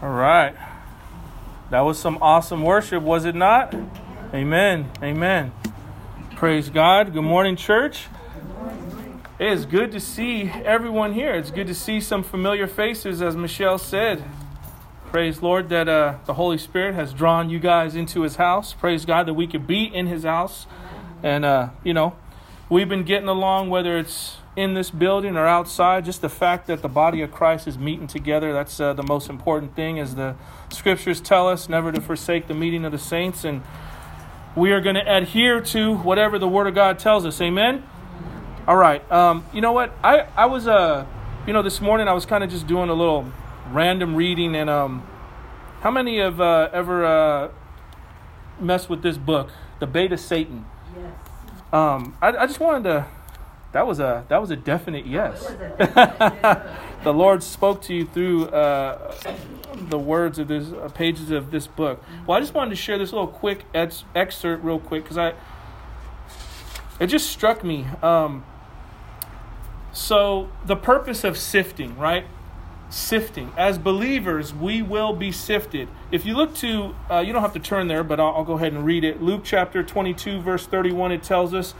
All right. That was some awesome worship, was it not? Amen. Amen. Praise God. Good morning, church. It is good to see everyone here. It's good to see some familiar faces, as Michelle said. Praise Lord that uh, the Holy Spirit has drawn you guys into His house. Praise God that we could be in His house. And, uh, you know, we've been getting along, whether it's in this building or outside. Just the fact that the body of Christ is meeting together, that's uh, the most important thing, as the scriptures tell us, never to forsake the meeting of the saints. And we are going to adhere to whatever the Word of God tells us. Amen? All right. Um, you know what? I, I was, uh, you know, this morning I was kind of just doing a little random reading. And um, how many have uh, ever uh, messed with this book, The Bait of Satan? Yes. Um, I, I just wanted to that was a that was a definite yes. the Lord spoke to you through uh, the words of this uh, pages of this book. Well, I just wanted to share this little quick ex- excerpt real quick because I it just struck me. Um, so the purpose of sifting, right? Sifting. As believers, we will be sifted. If you look to, uh, you don't have to turn there, but I'll, I'll go ahead and read it. Luke chapter 22, verse 31, it tells us.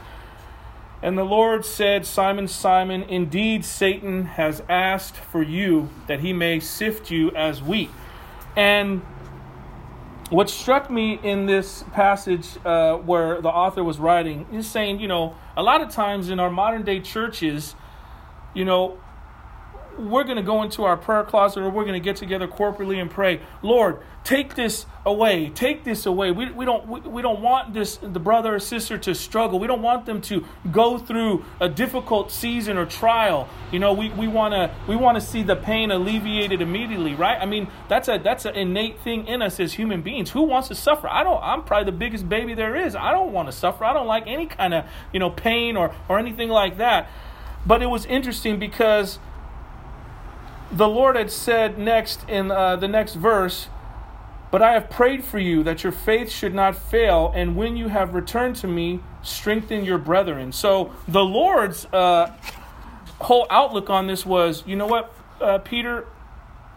And the Lord said, Simon, Simon, indeed Satan has asked for you that he may sift you as wheat. And what struck me in this passage uh, where the author was writing is saying, you know, a lot of times in our modern day churches, you know, we're going to go into our prayer closet or we're going to get together corporately and pray, Lord, take this away take this away. We, we don't we, we don't want this the brother or sister to struggle. We don't want them to go through a difficult season or trial. You know we, we want to we want to see the pain alleviated immediately right? I mean that's a that's an innate thing in us as human beings. Who wants to suffer? I don't i'm probably the biggest baby there is. I don't want to suffer. I don't like any kind of you know pain or or anything like that. But it was interesting because the lord had said next in uh, the next verse but I have prayed for you that your faith should not fail, and when you have returned to me, strengthen your brethren. So the Lord's uh, whole outlook on this was you know what, uh, Peter,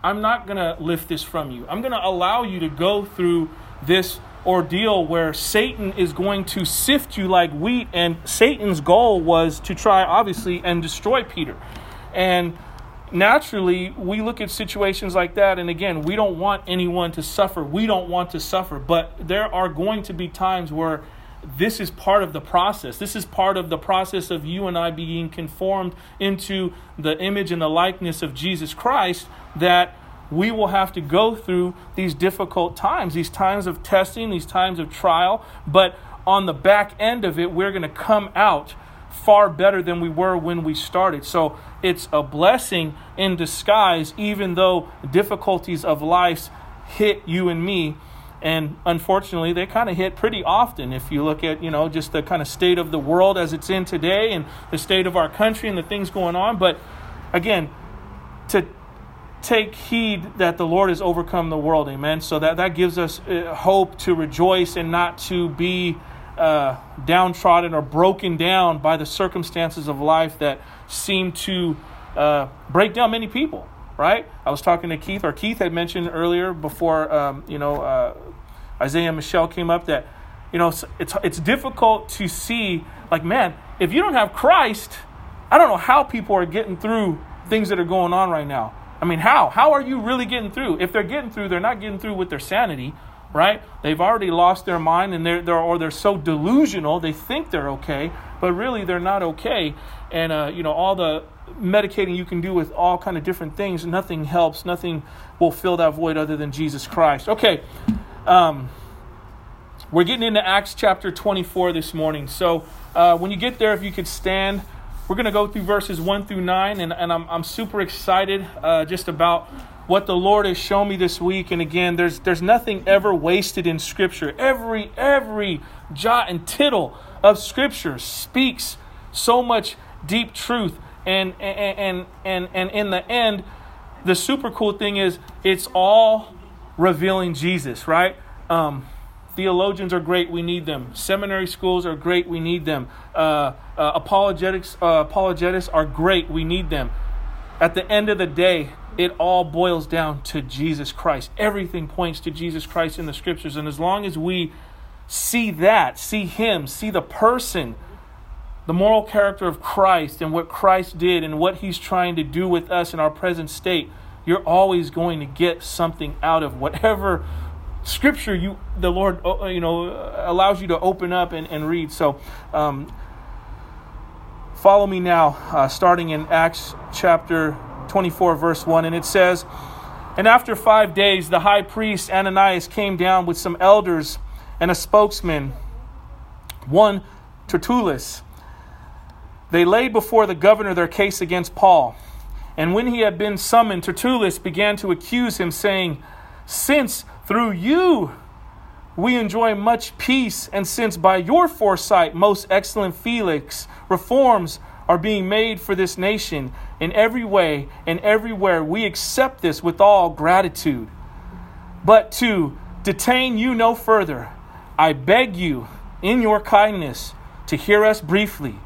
I'm not going to lift this from you. I'm going to allow you to go through this ordeal where Satan is going to sift you like wheat, and Satan's goal was to try, obviously, and destroy Peter. And naturally we look at situations like that and again we don't want anyone to suffer we don't want to suffer but there are going to be times where this is part of the process this is part of the process of you and i being conformed into the image and the likeness of jesus christ that we will have to go through these difficult times these times of testing these times of trial but on the back end of it we're going to come out far better than we were when we started. So it's a blessing in disguise, even though difficulties of life hit you and me. And unfortunately, they kind of hit pretty often. If you look at, you know, just the kind of state of the world as it's in today and the state of our country and the things going on. But again, to take heed that the Lord has overcome the world. Amen. So that, that gives us uh, hope to rejoice and not to be uh, downtrodden or broken down by the circumstances of life that seem to uh, break down many people. Right? I was talking to Keith, or Keith had mentioned earlier before, um, you know, uh, Isaiah Michelle came up that, you know, it's it's difficult to see. Like, man, if you don't have Christ, I don't know how people are getting through things that are going on right now. I mean, how? How are you really getting through? If they're getting through, they're not getting through with their sanity right? They've already lost their mind and they're, they're or they're so delusional they think they're okay, but really they're not okay. And uh, you know all the medicating you can do with all kind of different things, nothing helps. Nothing will fill that void other than Jesus Christ. Okay, um, we're getting into Acts chapter 24 this morning. So uh, when you get there, if you could stand. We're going to go through verses 1 through 9, and, and I'm, I'm super excited uh, just about what the Lord has shown me this week. And again, there's there's nothing ever wasted in Scripture. Every every jot and tittle of Scripture speaks so much deep truth. And and and and, and in the end, the super cool thing is it's all revealing Jesus, right? Um, theologians are great we need them seminary schools are great we need them uh, uh, apologetics uh, apologetics are great we need them at the end of the day it all boils down to Jesus Christ. Everything points to Jesus Christ in the scriptures. And as long as we see that, see Him, see the person, the moral character of Christ and what Christ did and what He's trying to do with us in our present state, you're always going to get something out of whatever scripture you the lord uh, you know allows you to open up and, and read so um, follow me now uh, starting in acts chapter 24 verse 1 and it says and after five days the high priest ananias came down with some elders and a spokesman one tertullus. They laid before the governor their case against paul. And when he had been summoned tertullus began to accuse him saying since through you we enjoy much peace, and since by your foresight, most excellent Felix, reforms are being made for this nation in every way and everywhere, we accept this with all gratitude. But to detain you no further, I beg you, in your kindness, to hear us briefly.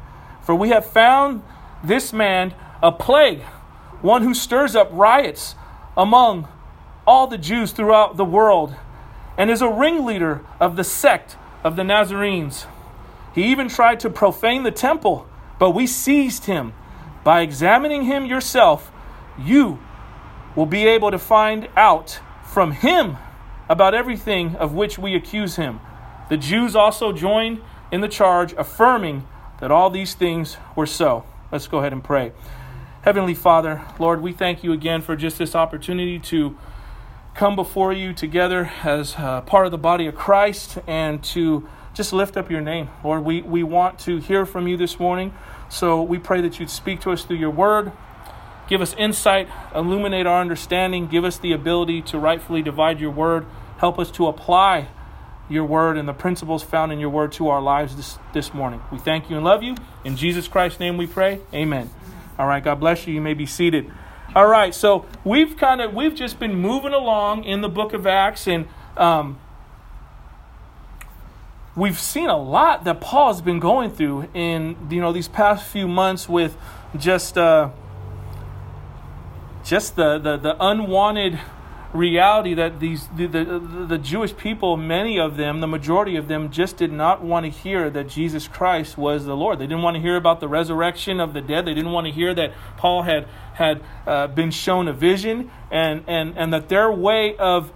For we have found this man a plague, one who stirs up riots among all the Jews throughout the world and is a ringleader of the sect of the Nazarenes. He even tried to profane the temple, but we seized him. By examining him yourself, you will be able to find out from him about everything of which we accuse him. The Jews also joined in the charge, affirming that all these things were so. Let's go ahead and pray. Heavenly Father, Lord, we thank you again for just this opportunity to come before you together as uh, part of the body of Christ and to just lift up your name. Lord, we, we want to hear from you this morning. So we pray that you'd speak to us through your word. Give us insight, illuminate our understanding, give us the ability to rightfully divide your word. Help us to apply your word and the principles found in your word to our lives this, this morning. We thank you and love you. In Jesus Christ's name we pray. Amen. All right, God bless you. You may be seated. All right, so we've kind of we've just been moving along in the book of Acts, and um, we've seen a lot that Paul's been going through in you know these past few months with just uh, just the, the the unwanted reality that these the, the, the Jewish people, many of them, the majority of them, just did not want to hear that Jesus Christ was the Lord. They didn't want to hear about the resurrection of the dead. They didn't want to hear that Paul had had uh, been shown a vision, and and and that their way of,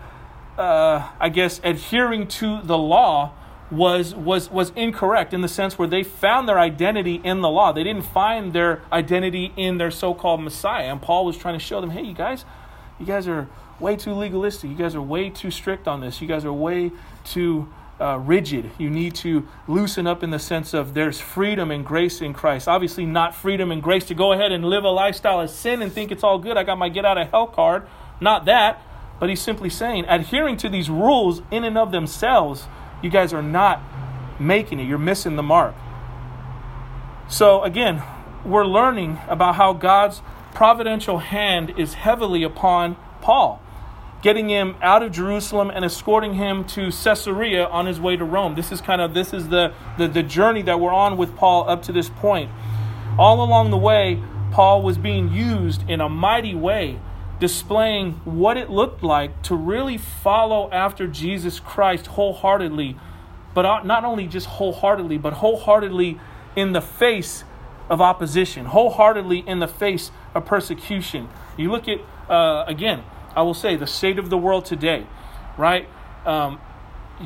uh, I guess, adhering to the law was was was incorrect in the sense where they found their identity in the law. They didn't find their identity in their so-called Messiah. And Paul was trying to show them, hey, you guys, you guys are way too legalistic. You guys are way too strict on this. You guys are way too uh, rigid. You need to loosen up in the sense of there's freedom and grace in Christ. Obviously, not freedom and grace to go ahead and live a lifestyle of sin and think it's all good. I got my get out of hell card. Not that. But he's simply saying, adhering to these rules in and of themselves, you guys are not making it. You're missing the mark. So, again, we're learning about how God's providential hand is heavily upon Paul getting him out of Jerusalem and escorting him to Caesarea on his way to Rome. This is kind of this is the, the, the journey that we're on with Paul up to this point. All along the way, Paul was being used in a mighty way, displaying what it looked like to really follow after Jesus Christ wholeheartedly, but not only just wholeheartedly, but wholeheartedly in the face of opposition, wholeheartedly in the face of persecution. You look at, uh, again, I will say the state of the world today, right? Um,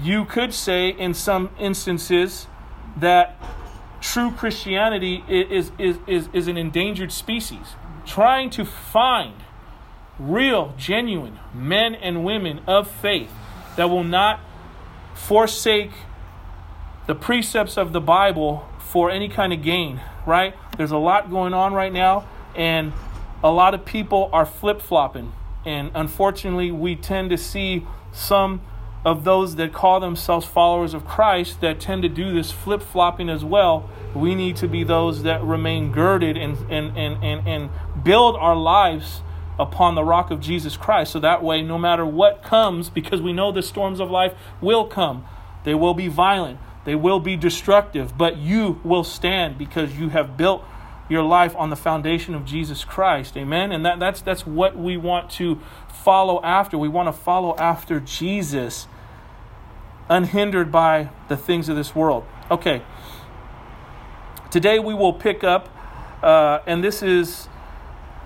you could say in some instances that true Christianity is, is, is, is an endangered species. Trying to find real, genuine men and women of faith that will not forsake the precepts of the Bible for any kind of gain, right? There's a lot going on right now, and a lot of people are flip flopping and unfortunately, we tend to see some of those that call themselves followers of Christ that tend to do this flip flopping as well. We need to be those that remain girded and, and, and, and, and build our lives upon the rock of Jesus Christ. So that way, no matter what comes, because we know the storms of life will come, they will be violent, they will be destructive, but you will stand because you have built your life on the foundation of Jesus Christ. Amen. And that, that's that's what we want to follow after. We want to follow after Jesus, unhindered by the things of this world. Okay. Today we will pick up, uh, and this is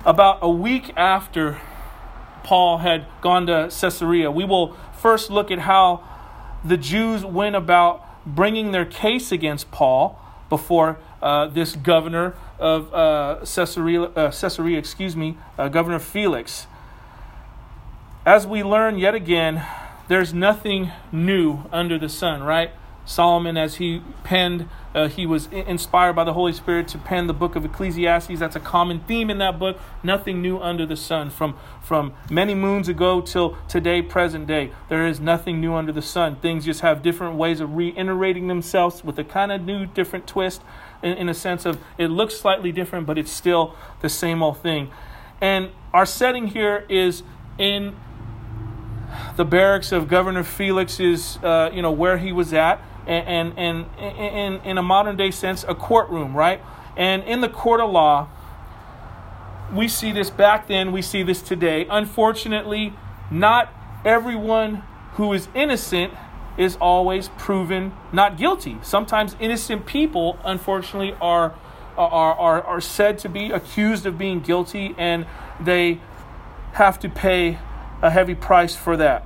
about a week after Paul had gone to Caesarea. We will first look at how the Jews went about bringing their case against Paul before uh, this governor of uh, Caesarea, uh, Caesarea, excuse me, uh, Governor Felix. As we learn yet again, there's nothing new under the sun, right? Solomon, as he penned, uh, he was inspired by the Holy Spirit to pen the book of Ecclesiastes. That's a common theme in that book. Nothing new under the sun. From, from many moons ago till today, present day, there is nothing new under the sun. Things just have different ways of reiterating themselves with a kind of new, different twist in, in a sense of it looks slightly different, but it's still the same old thing. And our setting here is in the barracks of Governor Felix's, uh, you know, where he was at and, and, and in, in a modern day sense, a courtroom, right? And in the court of law, we see this back then, we see this today. Unfortunately, not everyone who is innocent is always proven not guilty. Sometimes innocent people, unfortunately, are, are, are, are said to be accused of being guilty and they have to pay a heavy price for that.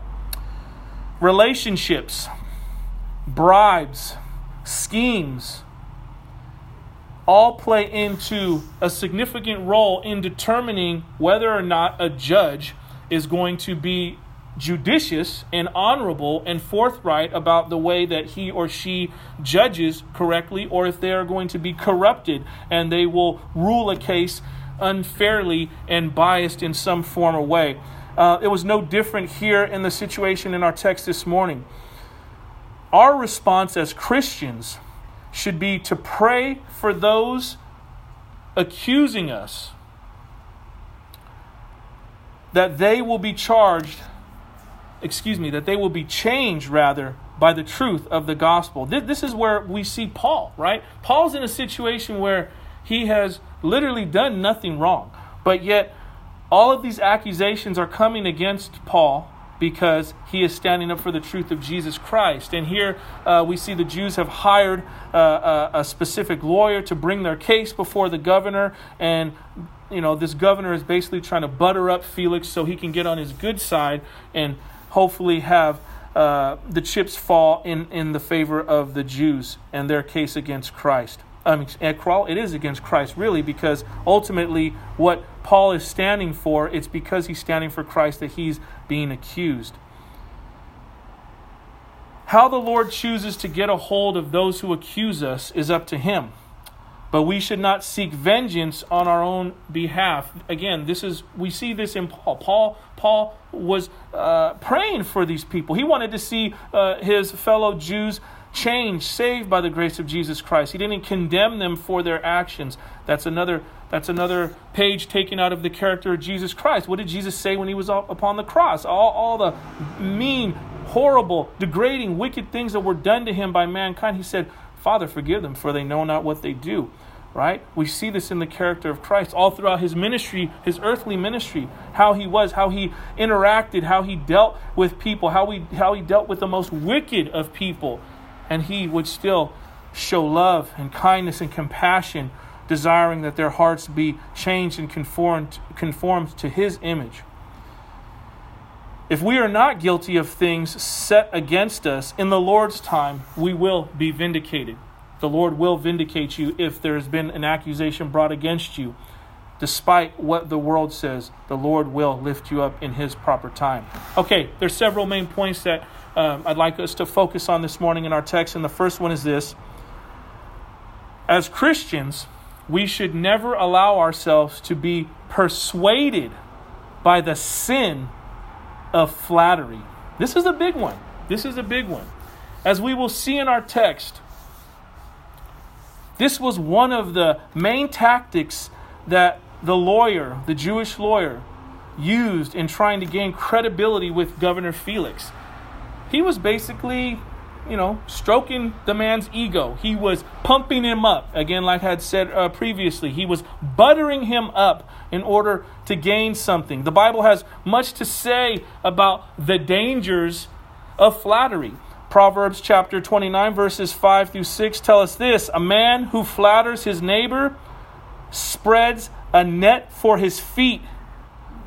Relationships bribes, schemes, all play into a significant role in determining whether or not a judge is going to be judicious and honorable and forthright about the way that he or she judges correctly, or if they are going to be corrupted and they will rule a case unfairly and biased in some form or way. Uh, it was no different here in the situation in our text this morning. Our response as Christians should be to pray for those accusing us that they will be charged, excuse me, that they will be changed rather by the truth of the gospel. This is where we see Paul, right? Paul's in a situation where he has literally done nothing wrong, but yet all of these accusations are coming against Paul because he is standing up for the truth of Jesus Christ. And here uh, we see the Jews have hired uh, a, a, specific lawyer to bring their case before the governor. And, you know, this governor is basically trying to butter up Felix so he can get on his good side and hopefully have uh, the chips fall in, in the favor of the Jews and their case against Christ. I mean, it is against Christ, really, because ultimately what Paul is standing for, it's because he's standing for Christ that he's being accused. How the Lord chooses to get a hold of those who accuse us is up to him. But we should not seek vengeance on our own behalf. Again, this is we see this in Paul. Paul Paul was uh, praying for these people. He wanted to see uh, his fellow Jews changed, saved by the grace of Jesus Christ. He didn't condemn them for their actions. That's another that's another page taken out of the character of Jesus Christ. What did Jesus say when he was upon the cross? All, all the mean, horrible, degrading, wicked things that were done to him by mankind. He said, Father, forgive them, for they know not what they do. Right? We see this in the character of Christ all throughout his ministry, his earthly ministry, how he was, how he interacted, how he dealt with people, how, we, how he dealt with the most wicked of people. And he would still show love and kindness and compassion desiring that their hearts be changed and conformed, conformed to His image. If we are not guilty of things set against us in the Lord's time, we will be vindicated. The Lord will vindicate you if there has been an accusation brought against you. Despite what the world says, the Lord will lift you up in His proper time. Okay, there's several main points that um, I'd like us to focus on this morning in our text, and the first one is this. As Christians, we should never allow ourselves to be persuaded by the sin of flattery. This is a big one. This is a big one. As we will see in our text, this was one of the main tactics that the lawyer, the Jewish lawyer, used in trying to gain credibility with Governor Felix. He was basically you know, stroking the man's ego. He was pumping him up. Again, like I had said uh, previously, he was buttering him up in order to gain something. The Bible has much to say about the dangers of flattery. Proverbs chapter 29, verses 5 through 6 tell us this A man who flatters his neighbor spreads a net for his feet.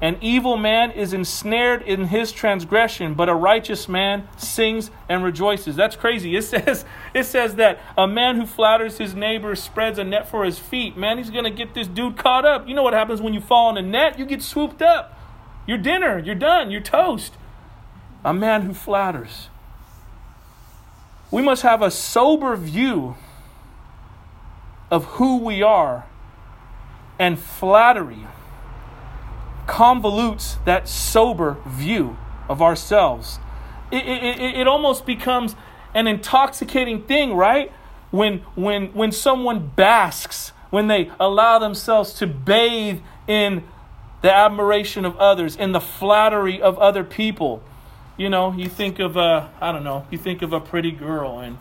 An evil man is ensnared in his transgression, but a righteous man sings and rejoices. That's crazy. It says, it says that a man who flatters his neighbor spreads a net for his feet. Man, he's going to get this dude caught up. You know what happens when you fall in a net? You get swooped up. Your dinner, you're done, you're toast. A man who flatters. We must have a sober view of who we are and flattery convolutes that sober view of ourselves. It, it, it, it, almost becomes an intoxicating thing, right? When, when, when someone basks, when they allow themselves to bathe in the admiration of others, in the flattery of other people. You know, you think of a, I don't know, you think of a pretty girl and,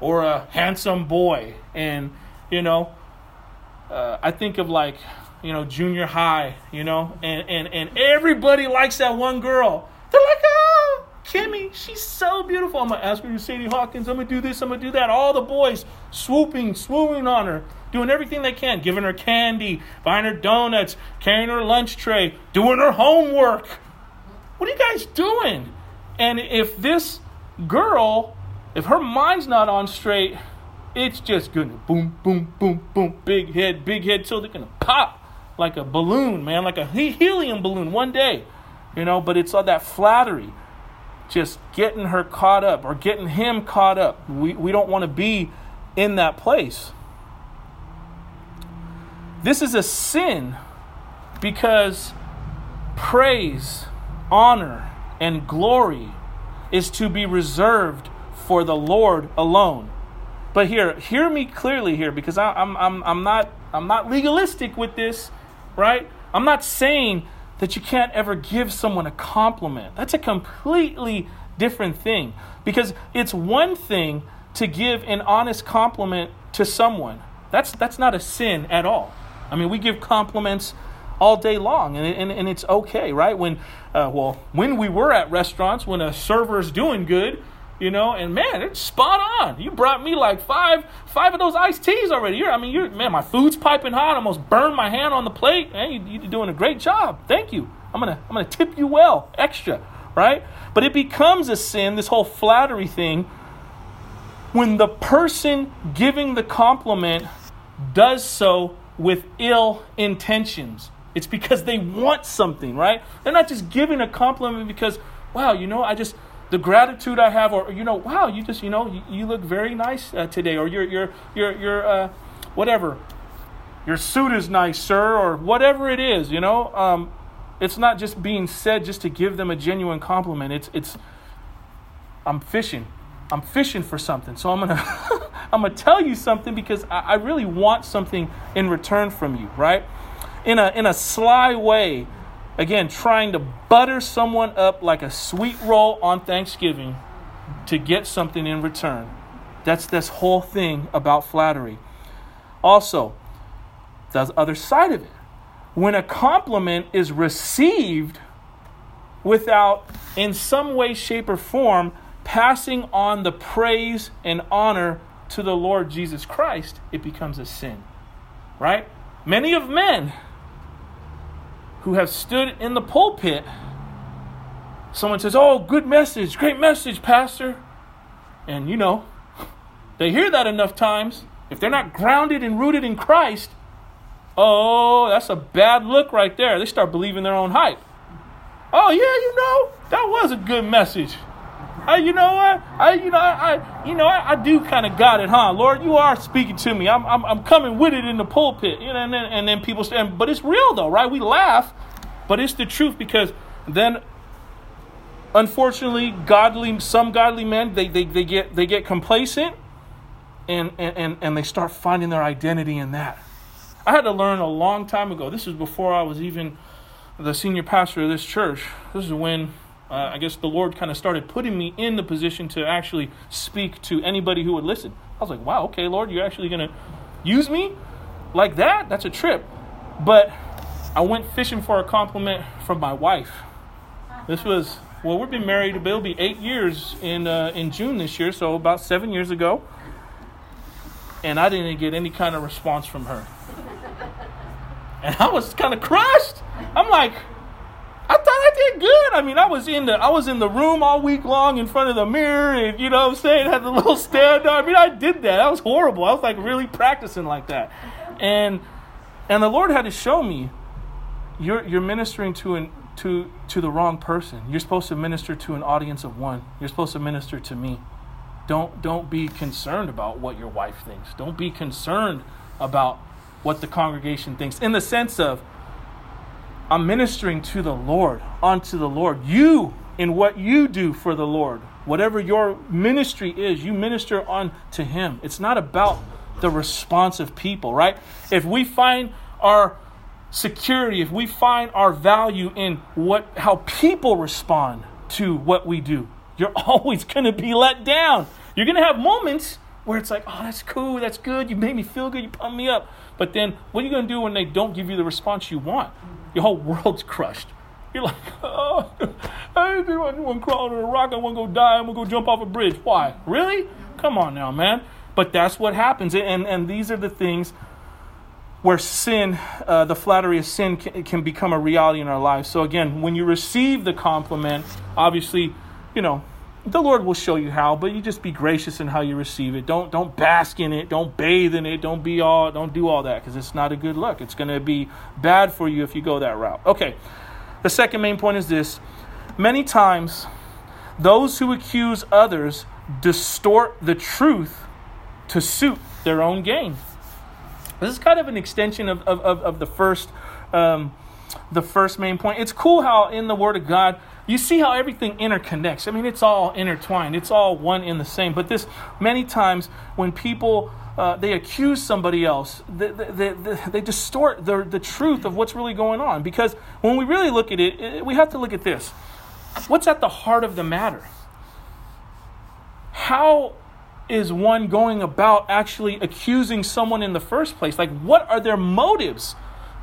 or a handsome boy, and, you know, uh, I think of like you know, junior high, you know, and, and, and everybody likes that one girl. They're like, oh, Kimmy, she's so beautiful. I'm to ask her to Sadie Hawkins. I'm to do this. I'm to do that. All the boys swooping, swooning on her, doing everything they can, giving her candy, buying her donuts, carrying her lunch tray, doing her homework. What are you guys doing? And if this girl, if her mind's not on straight, it's just gonna boom, boom, boom, boom, big head, big head, till they're gonna pop like a balloon, man, like a helium balloon one day, you know, but it's all that flattery, just getting her caught up or getting him caught up. We, we don't want to be in that place. This is a sin because praise, honor, and glory is to be reserved for the Lord alone. But here, hear me clearly here because I, I'm, I'm, I'm, not, I'm not legalistic with this right? I'm not saying that you can't ever give someone a compliment. That's a completely different thing because it's one thing to give an honest compliment to someone. That's that's not a sin at all. I mean, we give compliments all day long, and, and, and it's okay, right? When, uh, well, when we were at restaurants, when a server's doing good, you know, and man, it's spot on. You brought me like five five of those iced teas already. You're, I mean, you're man, my food's piping hot. I almost burned my hand on the plate. Man, you, you're doing a great job. Thank you. I'm gonna I'm gonna tip you well, extra, right? But it becomes a sin, this whole flattery thing, when the person giving the compliment does so with ill intentions. It's because they want something, right? They're not just giving a compliment because, wow, you know, I just the gratitude I have, or you know, wow, you just you know you, you look very nice uh, today, or your your your your uh, whatever, your suit is nice, sir, or whatever it is. You know, um, it's not just being said just to give them a genuine compliment. It's it's I'm fishing. I'm fishing for something. So I'm gonna I'm gonna tell you something because I, I really want something in return from you, right? In a in a sly way, Again, trying to butter someone up like a sweet roll on Thanksgiving to get something in return. That's this whole thing about flattery. Also, the other side of it. When a compliment is received without, in some way, shape, or form, passing on the praise and honor to the Lord Jesus Christ, it becomes a sin. Right? Many of men who have stood in the pulpit, someone says, Oh, good message, great message, Pastor. And you know, they hear that enough times. If they're not grounded and rooted in Christ, oh, that's a bad look right there. They start believing their own hype. Oh, yeah, you know, that was a good message. I, you know what? I, you know, I, I you know, I, I do kind of got it, huh? Lord, you are speaking to me. I'm, I'm, I'm coming with it in the pulpit, you know, and then, and then people say, but it's real though, right? We laugh, but it's the truth because then, unfortunately, godly, some godly men, they, they, they get, they get complacent, and, and, and they start finding their identity in that. I had to learn a long time ago. This is before I was even the senior pastor of this church. This is when Uh, I guess the Lord kind of started putting me in the position to actually speak to anybody who would listen. I was like, wow, okay, Lord, you're actually going to use me like that? That's a trip. But I went fishing for a compliment from my wife. This was, well, we've been married, it'll be eight years in, uh, in June this year, so about seven years ago. And I didn't get any kind of response from her. And I was kind of crushed. I'm like, I thought I did good. I mean, I was in the I was in the room all week long in front of the mirror, and you know what I'm saying, had the little stand. I mean, I did that. That was horrible. I was like really practicing like that, and and the Lord had to show me, you're you're ministering to an to to the wrong person. You're supposed to minister to an audience of one. You're supposed to minister to me. Don't don't be concerned about what your wife thinks. Don't be concerned about what the congregation thinks in the sense of I'm ministering to the Lord, unto the Lord. You, in what you do for the Lord, whatever your ministry is, you minister on to Him. It's not about the response of people, right? If we find our security, if we find our value in what how people respond to what we do, you're always going to be let down. You're going to have moments where it's like, oh, that's cool, that's good, you made me feel good, you pumped me up. But then what are you going to do when they don't give you the response you want? Your whole world's crushed. You're like, oh, I didn't want to crawl under a rock, I want to go die, I'm going to go jump off a bridge. Why? Really? Come on now, man. But that's what happens. And, and these are the things where sin, uh, the flattery of sin, can, can become a reality in our lives. So, again, when you receive the compliment, obviously, you know, the Lord will show you how, but you just be gracious in how you receive it. Don't don't bask in it. Don't bathe in it. Don't be all don't do all that because it's not a good look. It's going to be bad for you if you go that route. Okay. The second main point is this. Many times those who accuse others distort the truth to suit their own gain. This is kind of an extension of, of, of, of the first um, the first main point. It's cool how in the Word of God you see how everything interconnects. I mean, it's all intertwined. It's all one in the same. But this, many times, when people uh, they accuse somebody else, they, they, they, they, distort the, the truth of what's really going on. Because when we really look at it, we have to look at this. What's at the heart of the matter? How is one going about actually accusing someone in the first place? Like, what are their motives?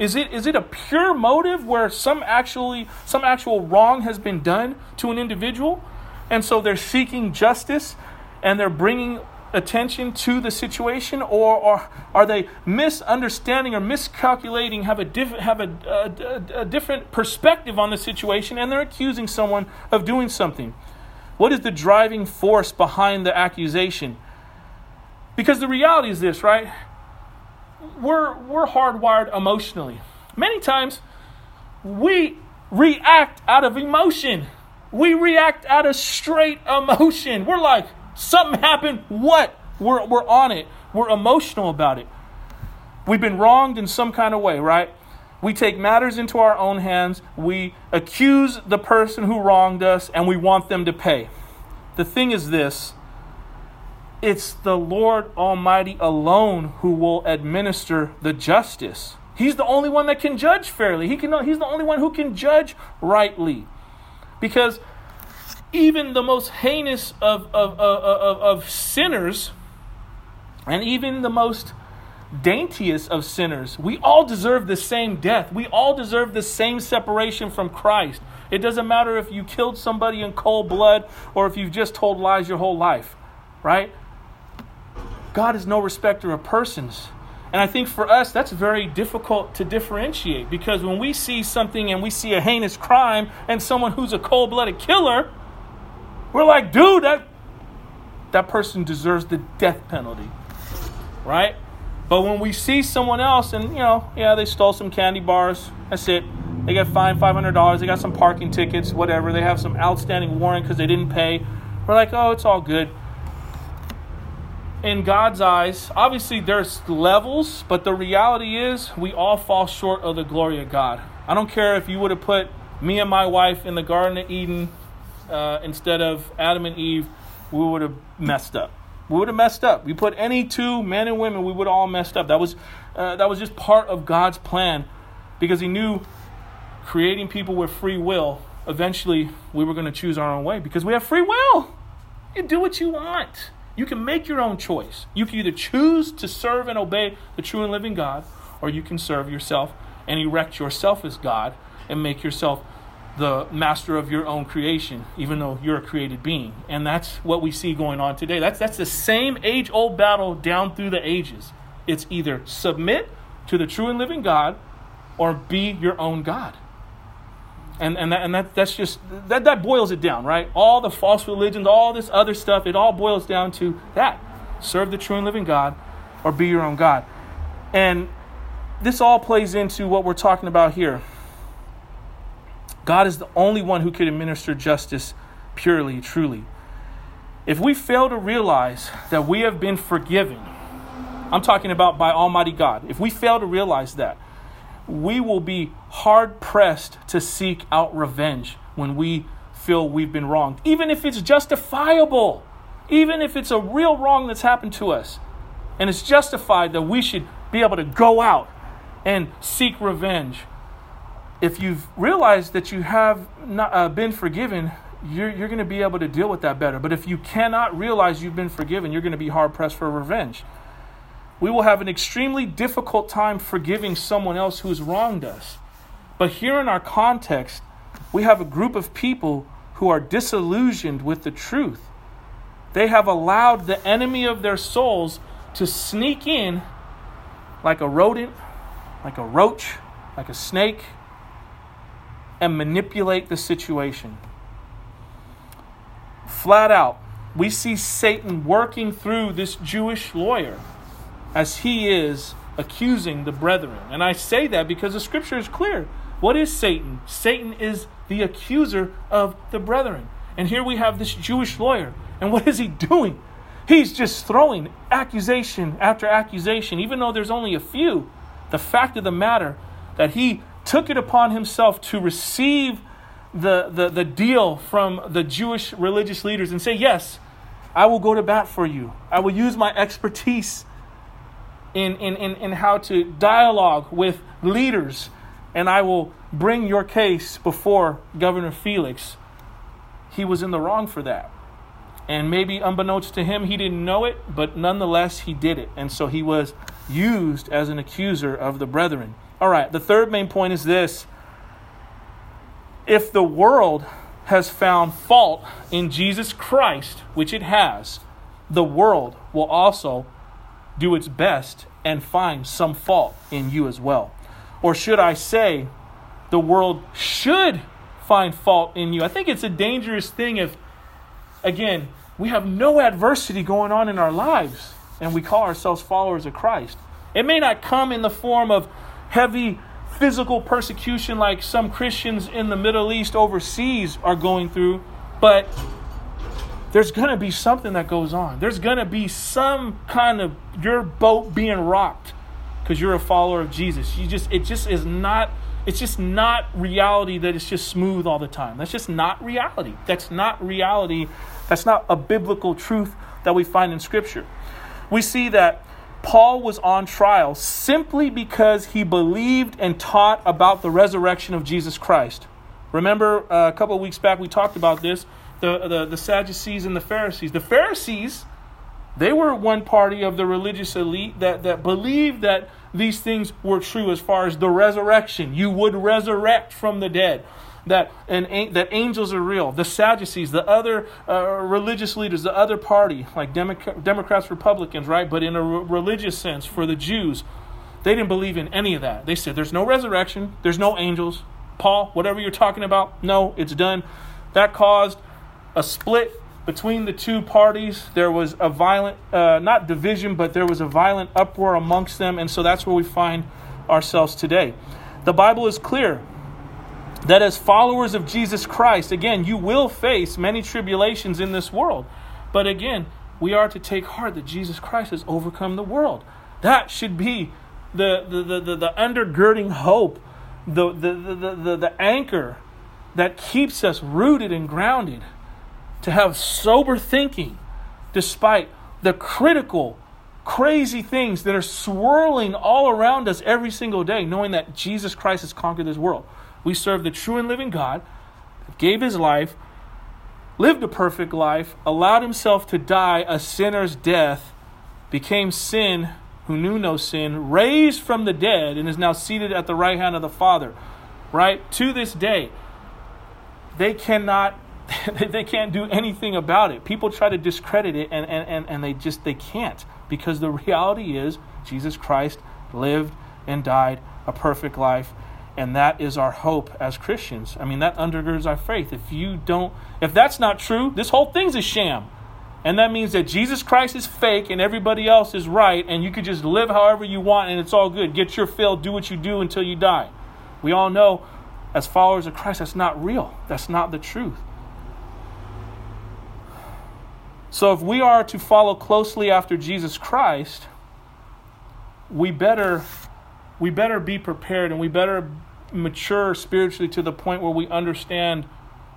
Is it is it a pure motive where some actually some actual wrong has been done to an individual, and so they're seeking justice, and they're bringing attention to the situation, or, or are they misunderstanding or miscalculating, have a diff, have a, a, a different perspective on the situation, and they're accusing someone of doing something? What is the driving force behind the accusation? Because the reality is this, right? We're, we're hardwired emotionally. Many times we react out of emotion. We react out of straight emotion. We're like, something happened, what? We're, we're on it. We're emotional about it. We've been wronged in some kind of way, right? We take matters into our own hands. We accuse the person who wronged us and we want them to pay. The thing is this it's the Lord Almighty alone who will administer the justice. He's the only one that can judge fairly. He can, he's the only one who can judge rightly. Because even the most heinous of, of, of, of, of sinners, and even the most daintiest of sinners, we all deserve the same death. We all deserve the same separation from Christ. It doesn't matter if you killed somebody in cold blood or if you've just told lies your whole life, right? God is no respecter of persons. And I think for us, that's very difficult to differentiate because when we see something and we see a heinous crime and someone who's a cold blooded killer, we're like, dude, that, that person deserves the death penalty. Right? But when we see someone else and, you know, yeah, they stole some candy bars, that's it. They got fined $500, they got some parking tickets, whatever. They have some outstanding warrant because they didn't pay. We're like, oh, it's all good in God's eyes, obviously there's levels, but the reality is we all fall short of the glory of God. I don't care if you would have put me and my wife in the Garden of Eden uh, instead of Adam and Eve, we would have messed up. We would have messed up. We put any two men and women, we would all messed up. That was uh, that was just part of God's plan, because He knew creating people with free will eventually we were going to choose our own way because we have free will. You do what you want. You can make your own choice. You can either choose to serve and obey the true and living God, or you can serve yourself and erect yourself as God and make yourself the master of your own creation, even though you're a created being. And that's what we see going on today. That's, that's the same age old battle down through the ages. It's either submit to the true and living God or be your own God. And, and, that, and that, that's just, that, that boils it down, right? All the false religions, all this other stuff, it all boils down to that. Serve the true and living God or be your own God. And this all plays into what we're talking about here. God is the only one who can administer justice purely, truly. If we fail to realize that we have been forgiven, I'm talking about by Almighty God, if we fail to realize that, we will be hard pressed to seek out revenge when we feel we've been wronged, even if it's justifiable, even if it's a real wrong that's happened to us. And it's justified that we should be able to go out and seek revenge. If you've realized that you have not, uh, been forgiven, you're, you're going to be able to deal with that better. But if you cannot realize you've been forgiven, you're going to be hard pressed for revenge. We will have an extremely difficult time forgiving someone else who's wronged us. But here in our context, we have a group of people who are disillusioned with the truth. They have allowed the enemy of their souls to sneak in like a rodent like a roach, like a snake, and manipulate the situation. Flat out, we see Satan working through this Jewish lawyer as he is accusing the brethren. And I say that because the scripture is clear. What is Satan? Satan is the accuser of the brethren. And here we have this Jewish lawyer. And what is he doing? He's just throwing accusation after accusation, even though there's only a few. The fact of the matter that he took it upon himself to receive the, the, the deal from the Jewish religious leaders and say, Yes, I will go to bat for you. I will use my expertise in, in, in, in how to dialogue with leaders, and I will bring your case before Governor Felix. He was in the wrong for that. And maybe unbeknownst to him, he didn't know it, but nonetheless, he did it. And so he was used as an accuser of the brethren. All right, the third main point is this if the world has found fault in Jesus Christ, which it has, the world will also do its best and find some fault in you as well. Or should I say, the world should find fault in you. I think it's a dangerous thing if, again, we have no adversity going on in our lives and we call ourselves followers of Christ. It may not come in the form of heavy physical persecution like some Christians in the Middle East overseas are going through, but there's going to be something that goes on. There's going to be some kind of your boat being rocked because you're a follower of Jesus. You just it just is not it's just not reality that it's just smooth all the time. That's just not reality. That's not reality. That's not a biblical truth that we find in scripture we see that Paul was on trial simply because he believed and taught about the resurrection of Jesus Christ. Remember, uh, a couple of weeks back, we talked about this the, the, the Sadducees and the Pharisees. The Pharisees, they were one party of the religious elite that, that believed that these things were true as far as the resurrection. You would resurrect from the dead that, and, that angels are real. The Sadducees, the other uh, religious leaders, the other party, like Democrats, Republicans, right? But in a religious sense, for the Jews, they didn't believe in any of that. They said there's no resurrection, there's no angels. Paul, whatever you're talking about, no, it's done. That caused a split between the two parties. There was a violent, uh, not division, but there was a violent uproar amongst them. And so that's where we find ourselves today. The Bible is clear that as followers of Jesus Christ, again, you will face many tribulations in this world. But again, we are to take heart that Jesus Christ has overcome the world. That should be the, the, the, the, the undergirding hope, the, the, the, the, the anchor that keeps us rooted and grounded to have sober thinking despite the critical, crazy things that are swirling all around us every single day, knowing that Jesus Christ has conquered this world. We serve the true and living God. gave his life, lived a perfect life, allowed himself to die a sinner's death, became sin who knew no sin, raised from the dead, and is now seated at the right hand of the Father. Right? To this day, they cannot they can't do anything about it. People try to discredit it and, and, and, and they just they can't because the reality is Jesus Christ lived and died a perfect life and that is our hope as Christians. I mean that undergirds our faith. If you don't if that's not true, this whole thing's a sham. And that means that Jesus Christ is fake and everybody else is right and you could just live however you want and it's all good. Get your fill, do what you do until you die. We all know as followers of Christ that's not real. That's not the truth. So if we are to follow closely after Jesus Christ, we better we better be prepared and we better mature spiritually to the point where we understand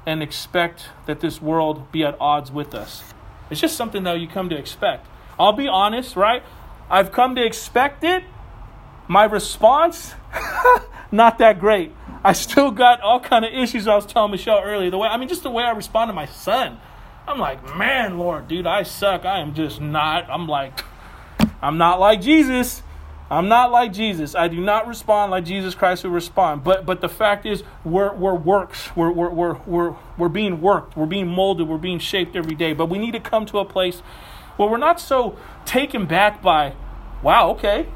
and expect that this world be at odds with us. It's just something that you come to expect. I'll be honest, right? I've come to expect it. My response, not that great. I still got all kind of issues I was telling Michelle earlier. The way I mean, just the way I respond to my son. I'm like, man, Lord, dude, I suck. I am just not. I'm like, I'm not like Jesus. I'm not like Jesus. I do not respond like Jesus Christ would respond. But but the fact is, we're, we're works. We're, we're, we're, we're, we're being worked. We're being molded. We're being shaped every day. But we need to come to a place where we're not so taken back by, wow, okay,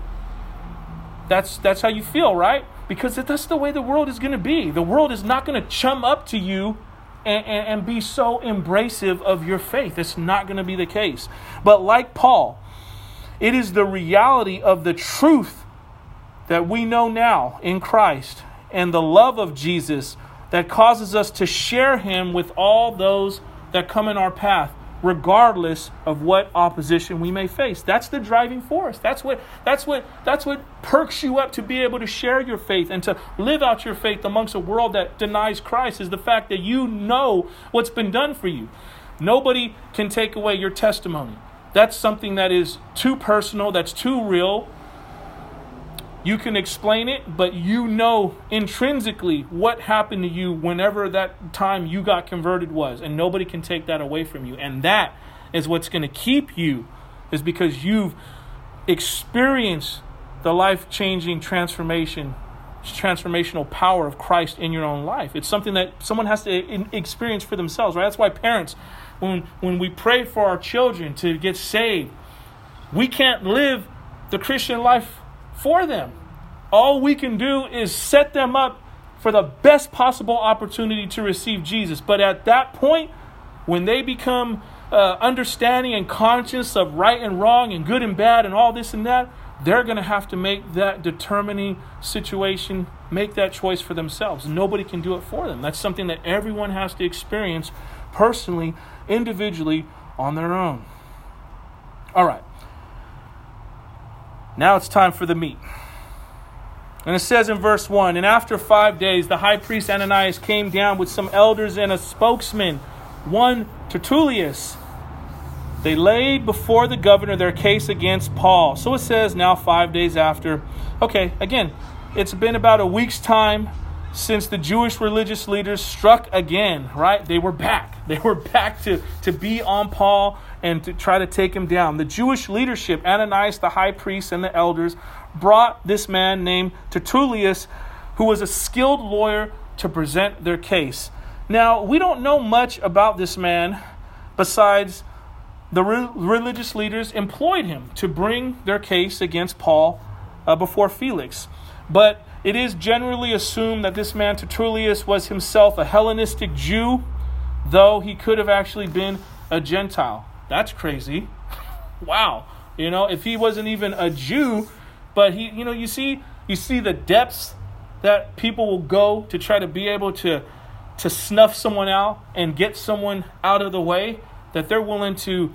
that's that's how you feel, right? Because that's the way the world is going to be. The world is not going to chum up to you and, and, and be so embracive of your faith. It's not going to be the case. But like Paul, it is the reality of the truth that we know now in Christ and the love of Jesus that causes us to share him with all those that come in our path regardless of what opposition we may face. That's the driving force. That's what that's what that's what perks you up to be able to share your faith and to live out your faith amongst a world that denies Christ is the fact that you know what's been done for you. Nobody can take away your testimony. That's something that is too personal, that's too real, you can explain it, but you know intrinsically what happened to you whenever that time you got converted was, and nobody can take that away from you. And that is what's going to keep you, is because you've experienced the life changing transformation, transformational power of Christ in your own life. It's something that someone has to experience for themselves, right? That's why parents, when, when we pray for our children to get saved, we can't live the Christian life for them. All we can do is set them up for the best possible opportunity to receive Jesus. But at that point, when they become uh, understanding and conscious of right and wrong and good and bad and all this and that, they're going to have to make that determining situation, make that choice for themselves. Nobody can do it for them. That's something that everyone has to experience personally, individually, on their own. All right. Now it's time for the meat. And it says in verse 1 And after five days, the high priest Ananias came down with some elders and a spokesman, one Tertullus. They laid before the governor their case against Paul. So it says now, five days after. Okay, again, it's been about a week's time since the Jewish religious leaders struck again, right? They were back. They were back to, to be on Paul and to try to take him down. The Jewish leadership, Ananias, the high priest, and the elders, brought this man named Tertullus, who was a skilled lawyer, to present their case. Now, we don't know much about this man besides the re- religious leaders employed him to bring their case against Paul uh, before Felix. But it is generally assumed that this man Tertullus was himself a Hellenistic Jew, though he could have actually been a Gentile. That's crazy. wow. You know, if he wasn't even a Jew, but he, you know, you see, you see the depths that people will go to try to be able to to snuff someone out and get someone out of the way that they're willing to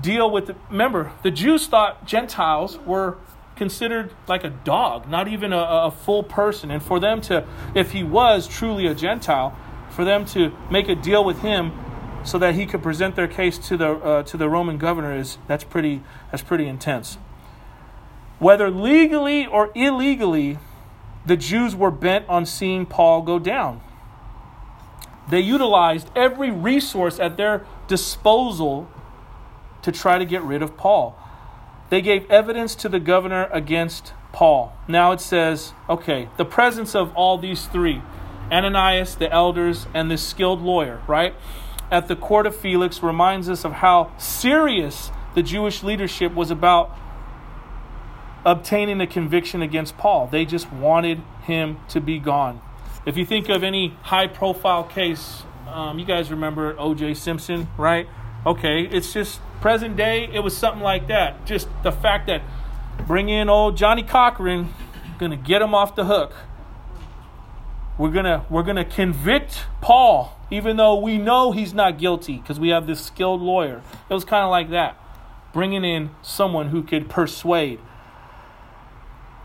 deal with the, remember the jews thought gentiles were considered like a dog not even a, a full person and for them to if he was truly a gentile for them to make a deal with him so that he could present their case to the uh, to the Roman governor is that's pretty that's pretty intense. Whether legally or illegally, the Jews were bent on seeing Paul go down. They utilized every resource at their disposal to try to get rid of Paul. They gave evidence to the governor against Paul. Now it says, okay, the presence of all these three Ananias, the elders, and this skilled lawyer, right? At the court of Felix reminds us of how serious the Jewish leadership was about obtaining a conviction against Paul. They just wanted him to be gone. If you think of any high profile case, um, you guys remember O.J. Simpson, right? Okay, it's just present day, it was something like that. Just the fact that bring in old Johnnie Cochran, gonna get him off the hook. We're gonna we're gonna convict Paul, even though we know he's not guilty, because we have this skilled lawyer. It was kind of like that, bringing in someone who could persuade.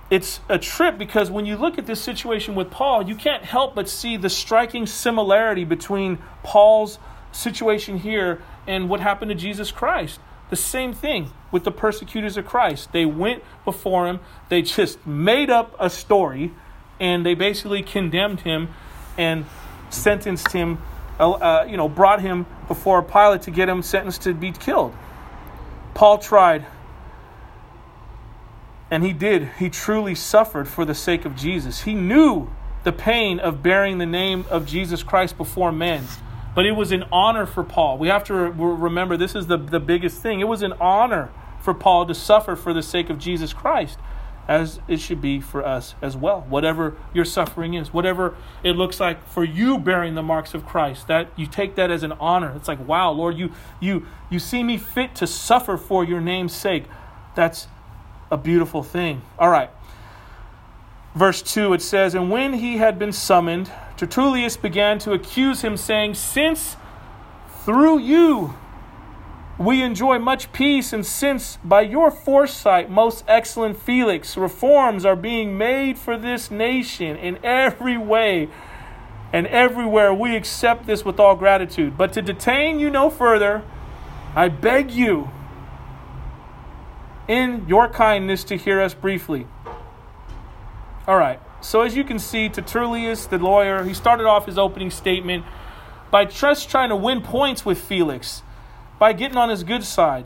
It's a trip because when you look at this situation with Paul, you can't help but see the striking similarity between Paul's situation here and what happened to Jesus Christ. The same thing with the persecutors of Christ. They went before him, they just made up a story, and they basically condemned him and sentenced him, uh, uh, you know, brought him before Pilate to get him sentenced to be killed. Paul tried, and he did. He truly suffered for the sake of Jesus. He knew the pain of bearing the name of Jesus Christ before men. But it was an honor for Paul. We have to re- remember this is the, the biggest thing. It was an honor for Paul to suffer for the sake of Jesus Christ, as it should be for us as well. Whatever your suffering is, whatever it looks like for you bearing the marks of Christ, that you take that as an honor. It's like, wow, Lord, you you you see me fit to suffer for your name's sake. That's a beautiful thing. All right. Verse 2 it says, And when he had been summoned, Tertullius began to accuse him, saying, Since through you we enjoy much peace, and since by your foresight, most excellent Felix, reforms are being made for this nation in every way and everywhere, we accept this with all gratitude. But to detain you no further, I beg you, in your kindness, to hear us briefly. All right. So as you can see, Tertullius, the lawyer, he started off his opening statement by just trying to win points with Felix, by getting on his good side.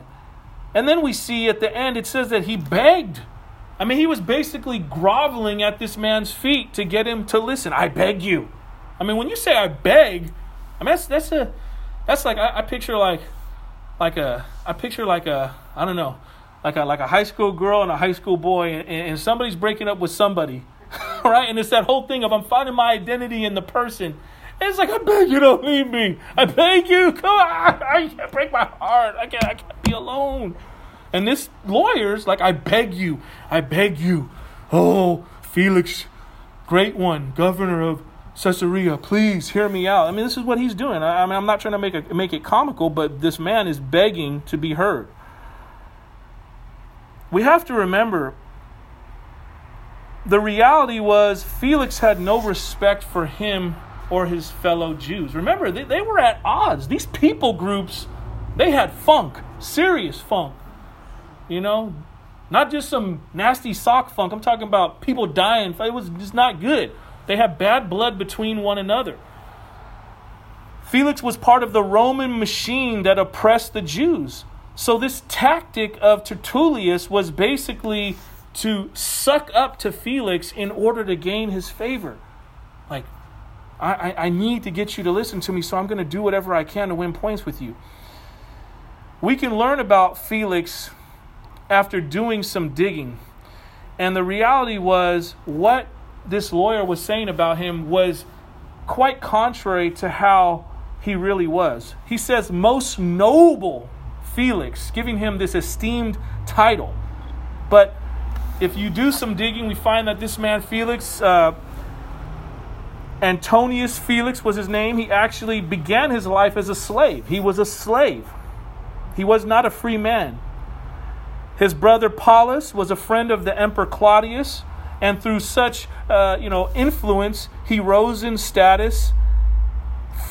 And then we see at the end it says that he begged. I mean, he was basically groveling at this man's feet to get him to listen. I beg you. I mean, when you say I beg, I mean that's that's a that's like I, I picture like like a I picture like a I don't know like a like a high school girl and a high school boy and, and somebody's breaking up with somebody right? And it's that whole thing of I'm finding my identity in the person. And it's like, I beg you, don't leave me. I beg you, come on. I can't break my heart. I can't, I can't be alone. And this lawyer's like, I beg you, I beg you. Oh, Felix, great one, governor of Caesarea, please hear me out. I mean, this is what he's doing. I, I mean, I'm not trying to make it, make it comical, but this man is begging to be heard. We have to remember the reality was Felix had no respect for him or his fellow Jews. Remember, they, they were at odds. These people groups, they had funk, serious funk. You know, not just some nasty sock funk. I'm talking about people dying. It was just not good. They had bad blood between one another. Felix was part of the Roman machine that oppressed the Jews. So, this tactic of Tertullius was basically to suck up to Felix in order to gain his favor. Like, I, I, need to get you to listen to me, so I'm going to do whatever I can to win points with you. We can learn about Felix after doing some digging. And the reality was, what this lawyer was saying about him was quite contrary to how he really was. He says, most noble Felix, giving him this esteemed title. But if you do some digging, we find that this man, Felix, uh, Antonius Felix was his name, he actually began his life as a slave. He was a slave, he was not a free man. His brother Paulus was a friend of the Emperor Claudius, and through such uh, you know influence, he rose in status.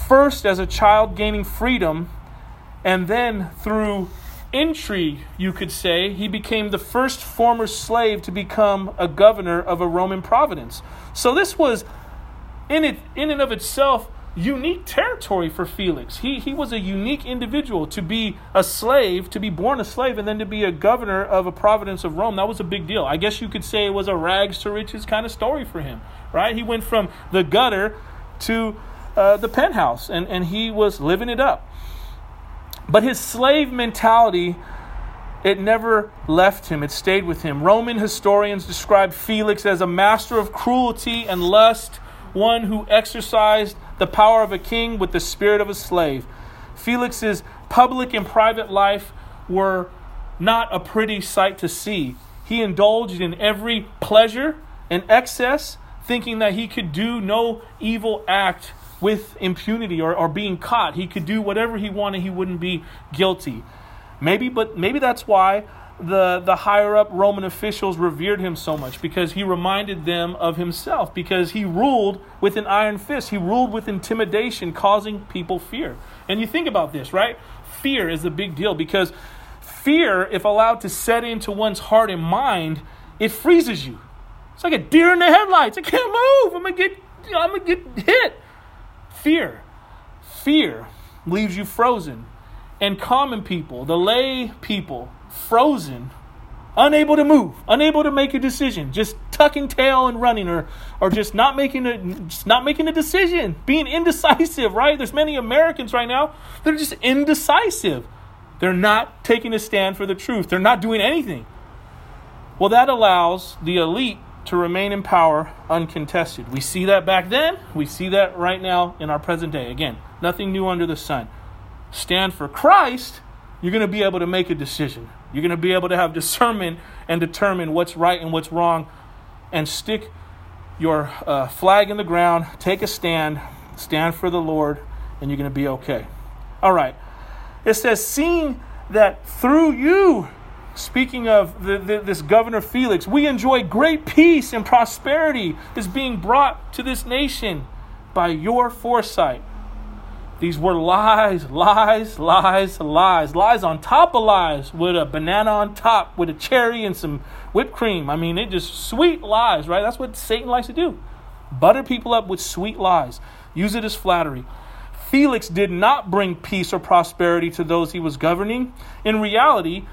First, as a child, gaining freedom, and then through intrigue, you could say, he became the first former slave to become a governor of a Roman province. So this was, in it, in and of itself, unique territory for Felix. He, he was a unique individual to be a slave, to be born a slave, and then to be a governor of a province of Rome. That was a big deal. I guess you could say it was a rags to riches kind of story for him, right? He went from the gutter to uh, the penthouse, and, and he was living it up. But his slave mentality, it never left him, it stayed with him. Roman historians describe Felix as a master of cruelty and lust, one who exercised the power of a king with the spirit of a slave. Felix's public and private life were not a pretty sight to see. He indulged in every pleasure and excess, thinking that he could do no evil act with impunity or, or being caught. He could do whatever he wanted, he wouldn't be guilty. Maybe, but maybe that's why the, the higher up Roman officials revered him so much because he reminded them of himself, because he ruled with an iron fist. He ruled with intimidation, causing people fear. And you think about this, right? Fear is a big deal because fear, if allowed to set into one's heart and mind, it freezes you. It's like a deer in the headlights. I can't move. I'm gonna get I'm gonna get hit. Fear. Fear leaves you frozen. And common people, the lay people, frozen, unable to move, unable to make a decision, just tucking tail and running, or or just not making a just not making a decision, being indecisive. Right? There's many Americans right now that are just indecisive. They're not taking a stand for the truth. They're not doing anything. Well, that allows the elite to remain in power uncontested. We see that back then. We see that right now in our present day. Again, nothing new under the sun. Stand for Christ, you're going to be able to make a decision. You're going to be able to have discernment and determine what's right and what's wrong and stick your uh, flag in the ground, take a stand, stand for the Lord, and you're going to be okay. All right. It says, seeing that through you, speaking of the, the, this governor Felix, we enjoy great peace and prosperity is being brought to this nation by your foresight. These were lies, lies, lies, lies, lies on top of lies with a banana on top, with a cherry and some whipped cream. I mean, it just sweet lies, right? That's what Satan likes to do. Butter people up with sweet lies, use it as flattery. Felix did not bring peace or prosperity to those he was governing. In reality,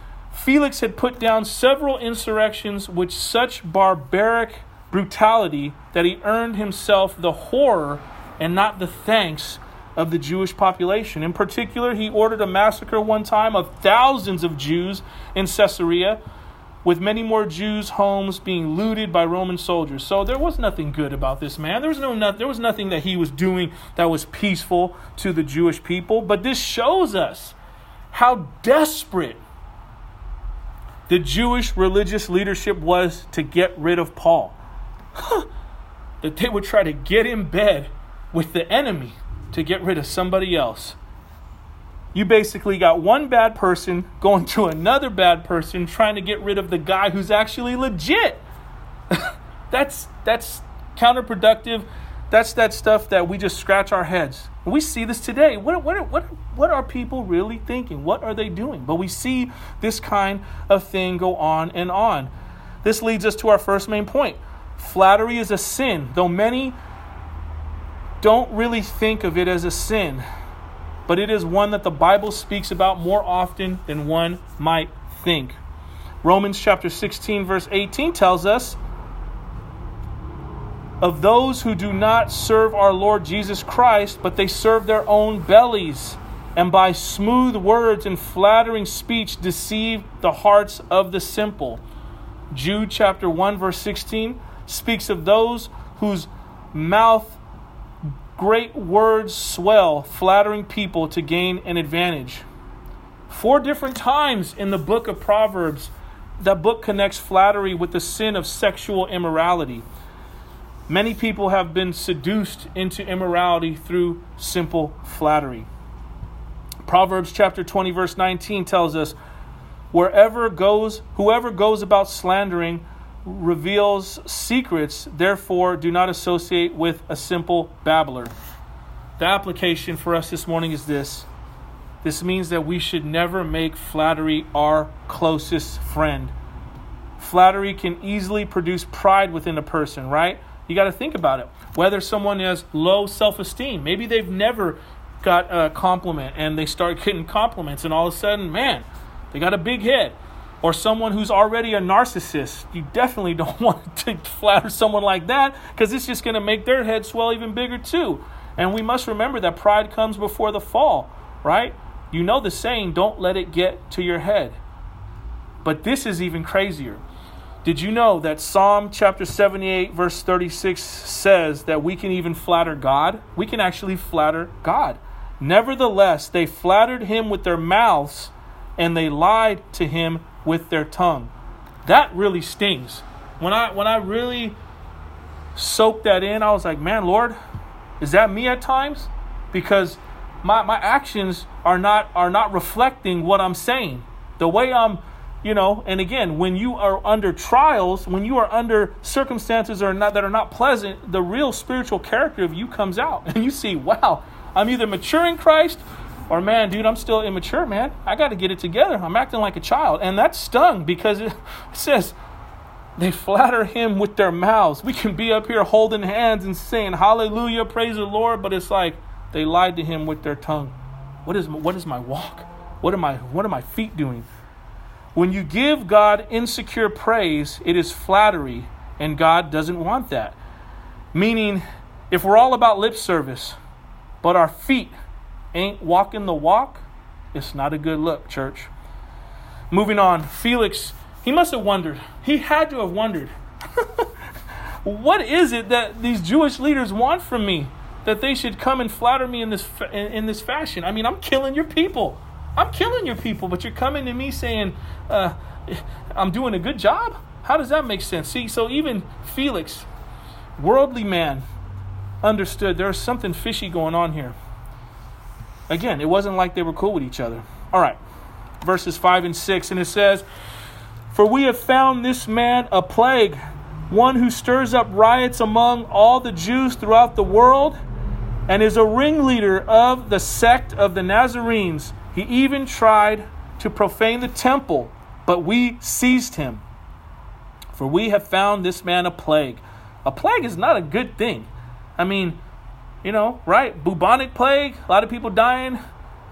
Felix had put down several insurrections with such barbaric brutality that he earned himself the horror and not the thanks of the Jewish population. In particular, he ordered a massacre one time of thousands of Jews in Caesarea, with many more Jews' homes being looted by Roman soldiers. So there was nothing good about this man. There was no, there was nothing that he was doing that was peaceful to the Jewish people. But this shows us how desperate the Jewish religious leadership was to get rid of Paul. that they would try to get in bed with the enemy to get rid of somebody else. You basically got one bad person going to another bad person trying to get rid of the guy who's actually legit. that's that's counterproductive. That's that stuff that we just scratch our heads. We see this today. What, what, what, what are people really thinking? What are they doing? But we see this kind of thing go on and on. This leads us to our first main point. Flattery is a sin, though many don't really think of it as a sin, but it is one that the Bible speaks about more often than one might think. Romans chapter 16, verse 18 tells us of those who do not serve our Lord Jesus Christ, but they serve their own bellies, and by smooth words and flattering speech deceive the hearts of the simple. Jude chapter 1, verse 16 speaks of those whose mouth great words swell, flattering people to gain an advantage. Four different times in the book of Proverbs, that book connects flattery with the sin of sexual immorality. Many people have been seduced into immorality through simple flattery. Proverbs chapter 20 verse 19 tells us wherever goes whoever goes about slandering reveals secrets, therefore do not associate with a simple babbler. The application for us this morning is this. This means that we should never make flattery our closest friend. Flattery can easily produce pride within a person, right? You got to think about it. Whether someone has low self esteem, maybe they've never got a compliment and they start getting compliments, and all of a sudden, man, they got a big head. Or someone who's already a narcissist. You definitely don't want to flatter someone like that because it's just going to make their head swell even bigger, too. And we must remember that pride comes before the fall, right? You know the saying, don't let it get to your head. But this is even crazier. Did you know that Psalm chapter 78, verse 36 says that we can even flatter God? We can actually flatter God. Nevertheless, they flattered him with their mouths and they lied to him with their tongue. That really stings. When I when I really soaked that in, I was like, man, Lord, is that me at times? Because my, my actions are not are not reflecting what I'm saying. The way I'm you know and again when you are under trials when you are under circumstances are not that are not pleasant the real spiritual character of you comes out. And you see wow i'm either mature in christ or man dude i'm still immature man. I got to get it together. I'm acting like a child. And that stung because it says they flatter him with their mouths. We can be up here holding hands and saying hallelujah praise the lord but it's like they lied to him with their tongue. What is what is my walk? What am i what are my feet doing when you give God insecure praise, it is flattery, and God doesn't want that. Meaning, if we're all about lip service, but our feet ain't walking the walk, it's not a good look, church. Moving on, Felix, he must have wondered. He had to have wondered. what is it that these Jewish leaders want from me? That they should come and flatter me in this in, in this fashion. I mean, I'm killing your people. I'm killing your people, but you're coming to me saying, uh, I'm doing a good job? How does that make sense? See, so even Felix, worldly man, understood there's something fishy going on here. Again, it wasn't like they were cool with each other. All right, verses 5 and 6, and it says, For we have found this man a plague, one who stirs up riots among all the Jews throughout the world, and is a ringleader of the sect of the Nazarenes he even tried to profane the temple, but we seized him. For we have found this man a plague. A plague is not a good thing. I mean, you know, right? Bubonic plague, a lot of people dying.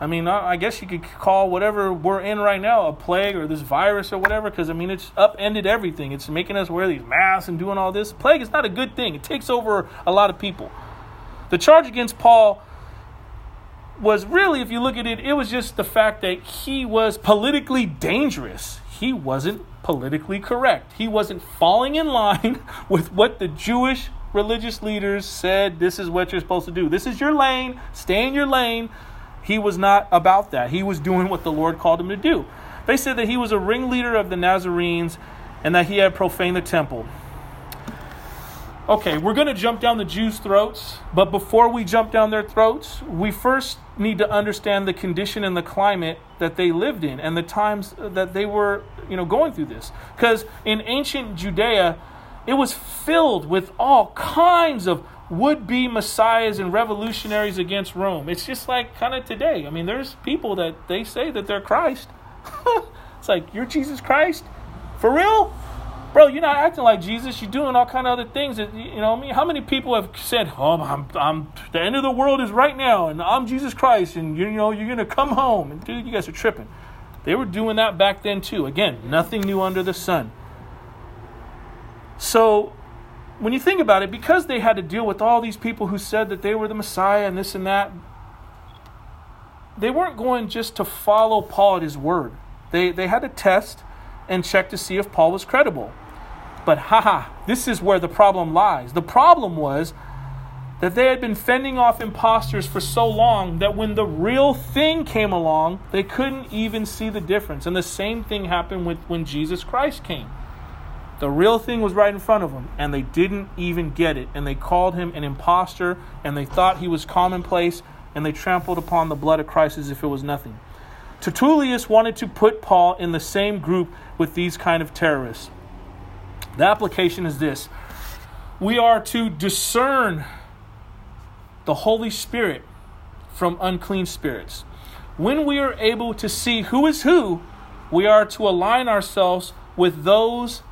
I mean, I guess you could call whatever we're in right now a plague or this virus or whatever, because I mean, it's upended everything. It's making us wear these masks and doing all this. Plague is not a good thing, it takes over a lot of people. The charge against Paul was really, if you look at it, it was just the fact that he was politically dangerous. He wasn't politically correct. He wasn't falling in line with what the Jewish religious leaders said this is what you're supposed to do. This is your lane, stay in your lane. He was not about that. He was doing what the Lord called him to do. They said that he was a ringleader of the Nazarenes and that he had profaned the temple. Okay, we're going to jump down the Jews' throats, but before we jump down their throats, we first need to understand the condition and the climate that they lived in and the times that they were, you know, going through this. Because in ancient Judea, it was filled with all kinds of would-be messiahs and revolutionaries against Rome. It's just like kind of today. I mean, there's people that they say that they're Christ. it's like, you're Jesus Christ? For real? Bro, you're not acting like Jesus. You're doing all kind of other things. That, you know, I mean, how many people have said, "Oh, I'm, I'm, the end of the world is right now, and I'm Jesus Christ, and you know, you're gonna come home." And dude, you guys are tripping. They were doing that back then too. Again, nothing new under the sun. So, when you think about it, because they had to deal with all these people who said that they were the Messiah and this and that, they weren't going just to follow Paul at his word. They, they had to test and check to see if Paul was credible. But haha, this is where the problem lies. The problem was that they had been fending off imposters for so long that when the real thing came along, they couldn't even see the difference. And the same thing happened with when Jesus Christ came. The real thing was right in front of them, and they didn't even get it. And they called him an impostor, and they thought he was commonplace, and they trampled upon the blood of Christ as if it was nothing. Tertullius wanted to put Paul in the same group with these kind of terrorists. The application is this we are to discern the Holy Spirit from unclean spirits. When we are able to see who is who, we are to align ourselves with those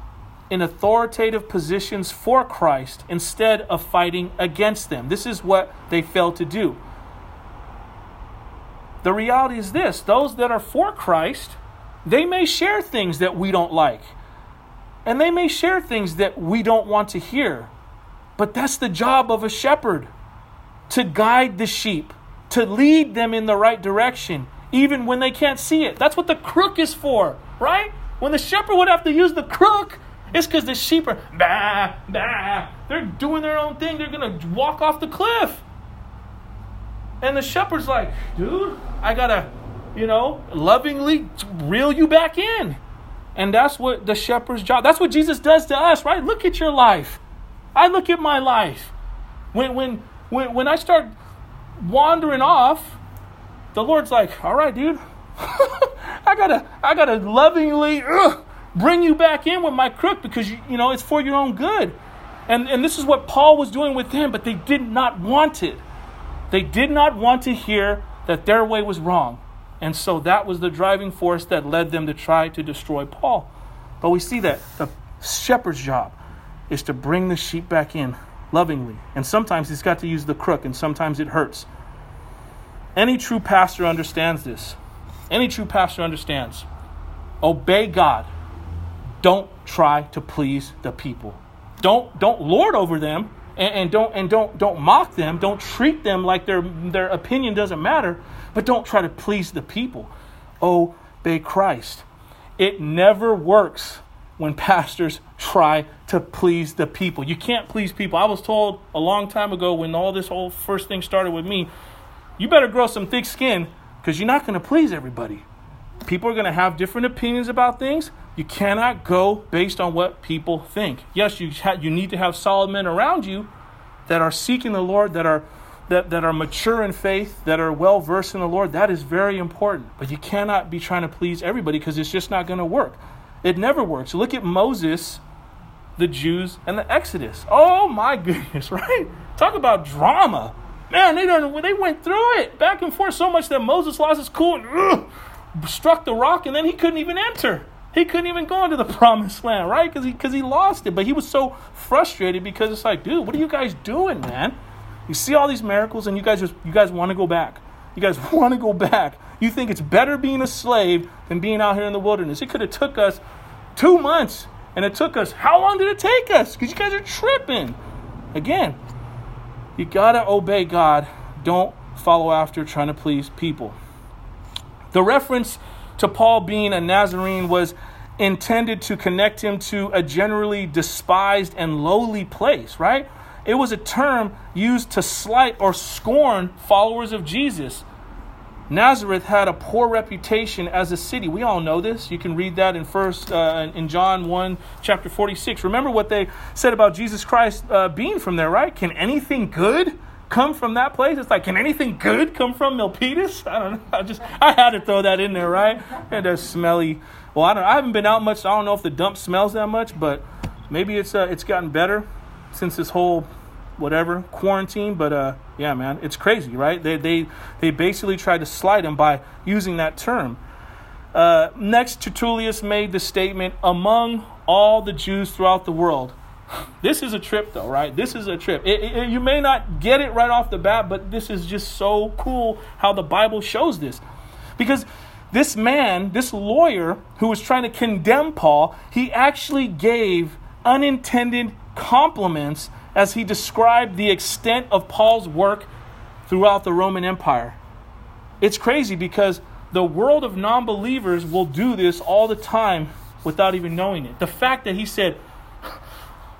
in authoritative positions for Christ instead of fighting against them. This is what they failed to do. The reality is this those that are for Christ, they may share things that we don't like, and they may share things that we don't want to hear. But that's the job of a shepherd to guide the sheep, to lead them in the right direction, even when they can't see it. That's what the crook is for, right? When the shepherd would have to use the crook, it's because the sheep are, bah, bah. They're doing their own thing. They're going to walk off the cliff. And the shepherd's like, dude, I got to, you know, lovingly reel you back in. And that's what the shepherd's job. That's what Jesus does to us, right? Look at your life. I look at my life. When when when when I start wandering off, the Lord's like, "All right, dude. I got to I got to lovingly ugh, bring you back in with my crook because you, you know, it's for your own good." And and this is what Paul was doing with them, but they did not want it. They did not want to hear that their way was wrong. And so that was the driving force that led them to try to destroy Paul. But we see that the shepherd's job is to bring the sheep back in lovingly. And sometimes he's got to use the crook, and sometimes it hurts. Any true pastor understands this. Any true pastor understands. Obey God. Don't try to please the people. Don't don't lord over them and, and don't and don't don't mock them. Don't treat them like their their opinion doesn't matter, but don't try to please the people. Obey Christ. It never works when pastors try to please the people. You can't please people. I was told a long time ago when all this whole first thing started with me, you better grow some thick skin because you're not going to please everybody. People are going to have different opinions about things. You cannot go based on what people think. Yes, you ha- you need to have solid men around you that are seeking the Lord, that are that, that are mature in faith, that are well versed in the Lord. That is very important. But you cannot be trying to please everybody because it's just not going to work. It never works. Look at Moses, the Jews, and the Exodus. Oh my goodness, right? Talk about drama. Man, they don't they went through it back and forth so much that Moses lost his cool and ugh, struck the rock, and then he couldn't even enter. He couldn't even go into the promised land, right? Because he because he lost it. But he was so frustrated because it's like, dude, what are you guys doing, man? You see all these miracles, and you guys just you guys want to go back. You guys want to go back. You think it's better being a slave than being out here in the wilderness. It could have took us two months, and it took us. How long did it take us? Because you guys are tripping. Again, you gotta obey God. Don't follow after trying to please people. The reference to Paul being a Nazarene was intended to connect him to a generally despised and lowly place, right? It was a term used to slight or scorn followers of Jesus. Nazareth had a poor reputation as a city. We all know this. You can read that in first uh, in John 1 chapter 46. Remember what they said about Jesus Christ uh, being from there, right? Can anything good come from that place? It's like, can anything good come from Milpitas? I don't know. I just I had to throw that in there, right? And a smelly. Well, I don't. I haven't been out much. So I don't know if the dump smells that much, but maybe it's uh, it's gotten better since this whole whatever quarantine but uh yeah man it's crazy right? They they they basically tried to slide him by using that term. Uh, next tertullius made the statement among all the jews throughout the world this is a trip though right? This is a trip. It, it, you may not get it right off the bat but this is just so cool how the bible shows this. Because this man this lawyer who was trying to condemn paul he actually gave unintended compliments as he described the extent of Paul's work throughout the Roman Empire. It's crazy because the world of non believers will do this all the time without even knowing it. The fact that he said,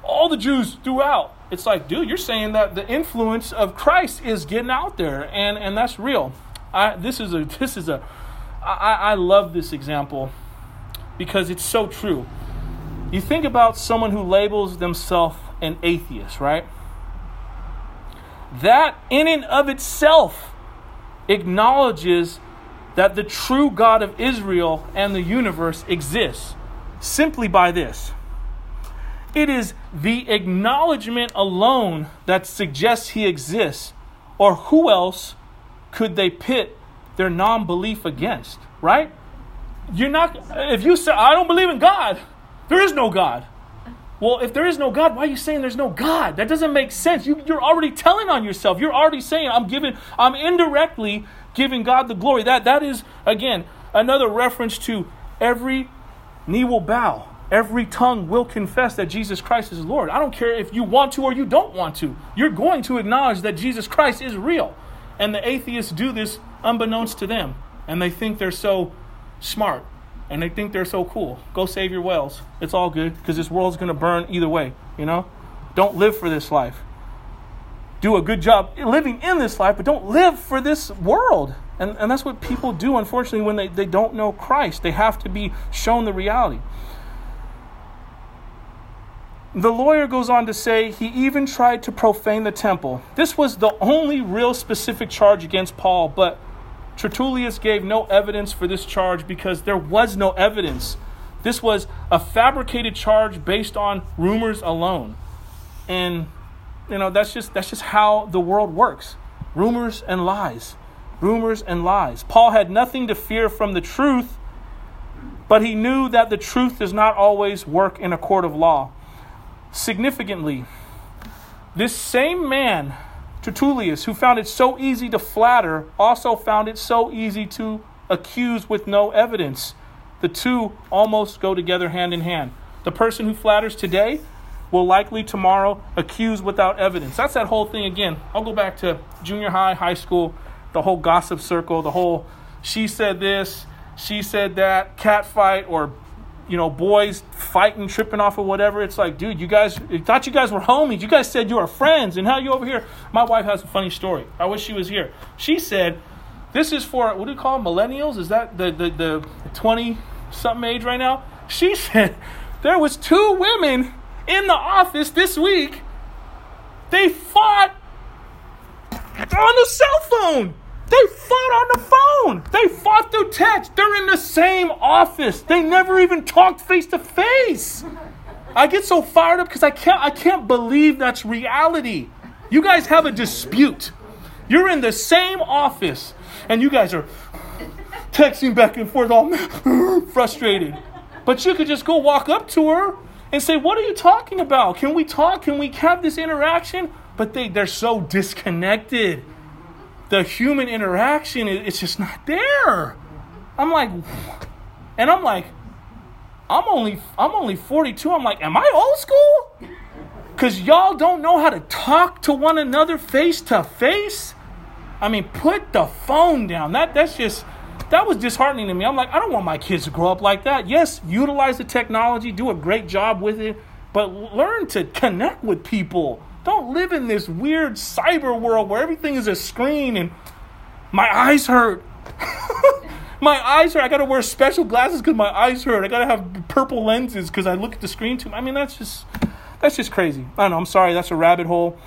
all the Jews throughout, it's like, dude, you're saying that the influence of Christ is getting out there, and, and that's real. I, this is a, this is a, I, I love this example because it's so true. You think about someone who labels themselves an atheist, right? That in and of itself acknowledges that the true God of Israel and the universe exists simply by this. It is the acknowledgement alone that suggests he exists, or who else could they pit their non belief against, right? You're not, if you say, I don't believe in God, there is no God. Well, if there is no God, why are you saying there's no God? That doesn't make sense. You, you're already telling on yourself. You're already saying, I'm giving, I'm indirectly giving God the glory. That that is, again, another reference to every knee will bow. Every tongue will confess that Jesus Christ is Lord. I don't care if you want to or you don't want to. You're going to acknowledge that Jesus Christ is real. And the atheists do this unbeknownst to them. And they think they're so smart and they think they're so cool. Go save your whales. It's all good because this world's going to burn either way, you know? Don't live for this life. Do a good job living in this life, but don't live for this world. And, and that's what people do, unfortunately, when they, they don't know Christ. They have to be shown the reality. The lawyer goes on to say he even tried to profane the temple. This was the only real specific charge against Paul, but Tertullius gave no evidence for this charge because there was no evidence. This was a fabricated charge based on rumors alone. And you know, that's just that's just how the world works. Rumors and lies. Rumors and lies. Paul had nothing to fear from the truth, but he knew that the truth does not always work in a court of law. Significantly, this same man Tertullius, who found it so easy to flatter, also found it so easy to accuse with no evidence. The two almost go together hand in hand. The person who flatters today will likely tomorrow accuse without evidence. That's that whole thing again. I'll go back to junior high, high school, the whole gossip circle, the whole she said this, she said that, cat fight, or you know, boys fighting, tripping off or whatever. It's like, dude, you guys I thought you guys were homies. You guys said you were friends, and how you over here? My wife has a funny story. I wish she was here. She said, "This is for what do you call them, millennials? Is that the the the twenty something age right now?" She said there was two women in the office this week. They fought on the cell phone. They fought on the phone. They fought through text. They're in the same office. They never even talked face to face. I get so fired up because I can't I can't believe that's reality. You guys have a dispute. You're in the same office and you guys are texting back and forth all frustrated. But you could just go walk up to her and say, "What are you talking about? Can we talk? Can we have this interaction?" But they they're so disconnected the human interaction it's just not there. I'm like and i'm like i'm only i'm only 42 i'm like am i old school? Because y'all don't know how to talk to one another face to face. I mean put the phone down. That that's just that was disheartening to me. I'm like i don't want my kids to grow up like that. Yes utilize the technology do a great job with it but learn to connect with people don't live in this weird cyber world where everything is a screen and my eyes hurt. my eyes hurt. I gotta wear special glasses because my eyes hurt. I gotta have purple lenses because I look at the screen too. I mean, that's just that's just crazy. I don't know. I'm sorry. That's a rabbit hole.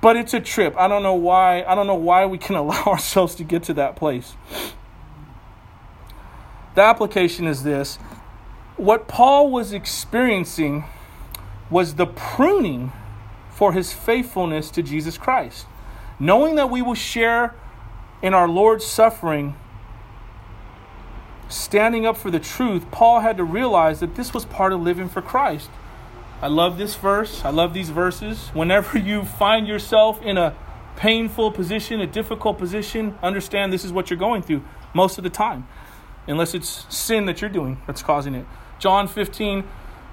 But it's a trip. I don't know why. I don't know why we can allow ourselves to get to that place. The application is this: what Paul was experiencing was the pruning for his faithfulness to Jesus Christ. Knowing that we will share in our Lord's suffering, standing up for the truth, Paul had to realize that this was part of living for Christ. I love this verse. I love these verses. Whenever you find yourself in a painful position, a difficult position, understand this is what you're going through most of the time, unless it's sin that you're doing that's causing it. John 15,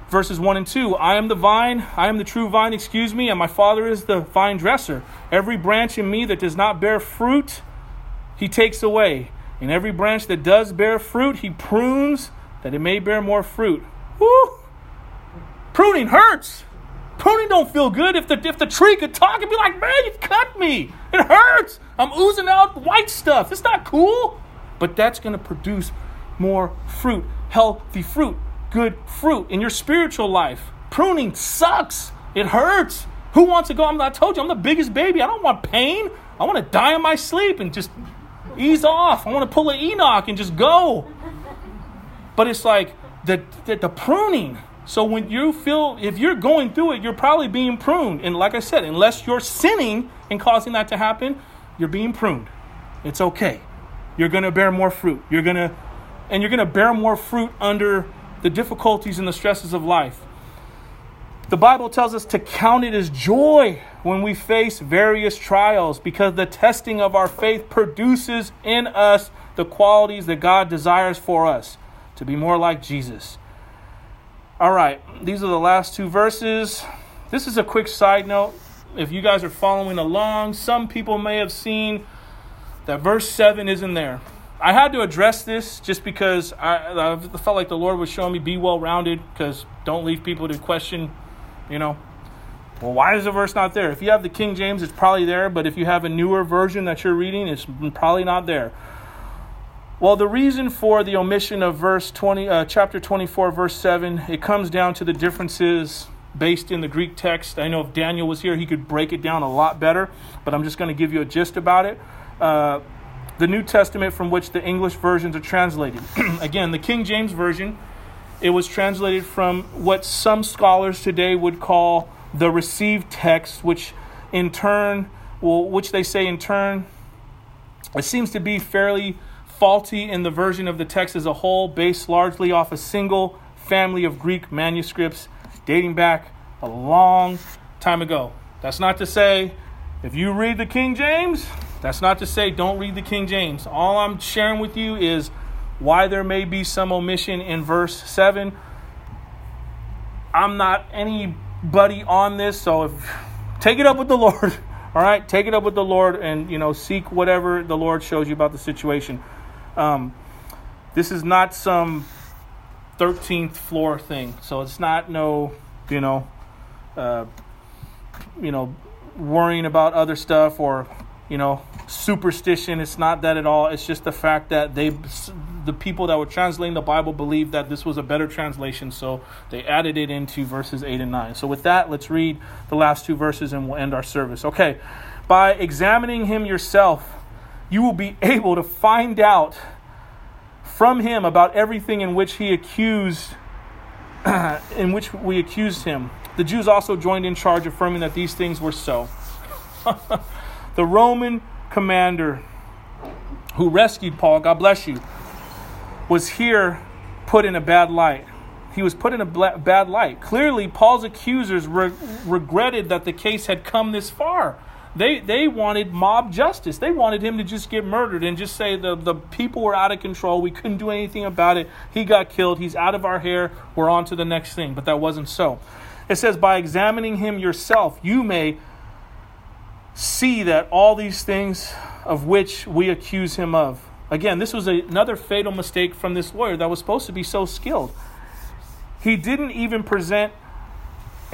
verses 1 and 2 I am the vine, I am the true vine, excuse me, and my Father is the vine dresser. Every branch in me that does not bear fruit, he takes away. And every branch that does bear fruit, he prunes that it may bear more fruit. Woo! Pruning hurts. Pruning don't feel good. If the if the tree could talk and be like, man, you cut me. It hurts. I'm oozing out white stuff. It's not cool. But that's gonna produce more fruit, healthy fruit good fruit in your spiritual life. Pruning sucks. It hurts. Who wants to go? I'm, I told you, I'm the biggest baby. I don't want pain. I want to die in my sleep and just ease off. I want to pull an Enoch and just go. But it's like the, the, the pruning. So when you feel, if you're going through it, you're probably being pruned. And like I said, unless you're sinning and causing that to happen, you're being pruned. It's okay. You're going to bear more fruit. You're going to, and you're going to bear more fruit under the difficulties and the stresses of life. The Bible tells us to count it as joy when we face various trials because the testing of our faith produces in us the qualities that God desires for us to be more like Jesus. All right, these are the last two verses. This is a quick side note. If you guys are following along, some people may have seen that verse 7 isn't there. I had to address this just because I, I felt like the Lord was showing me be well rounded because don't leave people to question, you know, well, why is the verse not there? If you have the King James, it's probably there, but if you have a newer version that you're reading, it's probably not there. Well, the reason for the omission of verse 20, uh, chapter 24, verse 7, it comes down to the differences based in the Greek text. I know if Daniel was here, he could break it down a lot better, but I'm just going to give you a gist about it. Uh, the New Testament from which the English versions are translated. Again, the King James Version, it was translated from what some scholars today would call the received text, which in turn, well, which they say in turn, it seems to be fairly faulty in the version of the text as a whole, based largely off a single family of Greek manuscripts dating back a long time ago. That's not to say if you read the King James, that's not to say don't read the King James. All I'm sharing with you is why there may be some omission in verse 7. I'm not anybody on this, so if, take it up with the Lord. All right, take it up with the Lord and you know seek whatever the Lord shows you about the situation. Um, this is not some 13th floor thing. So it's not no, you know, uh, you know, worrying about other stuff or, you know, superstition. It's not that at all. It's just the fact that they, the people that were translating the Bible believed that this was a better translation. So they added it into verses 8 and 9. So with that, let's read the last two verses and we'll end our service. Okay. By examining him yourself, you will be able to find out from him about everything in which he accused in which we accused him. The Jews also joined in charge affirming that these things were so. the Roman commander who rescued Paul, God bless you, was here put in a bad light. He was put in a bad light. Clearly, Paul's accusers re- regretted that the case had come this far. They, they wanted mob justice. They wanted him to just get murdered and just say the, the people were out of control. We couldn't do anything about it. He got killed. He's out of our hair. We're on to the next thing. But that wasn't so. It says, by examining him yourself, you may see that all these things of which we accuse him of. Again, this was a, another fatal mistake from this lawyer that was supposed to be so skilled. He didn't even present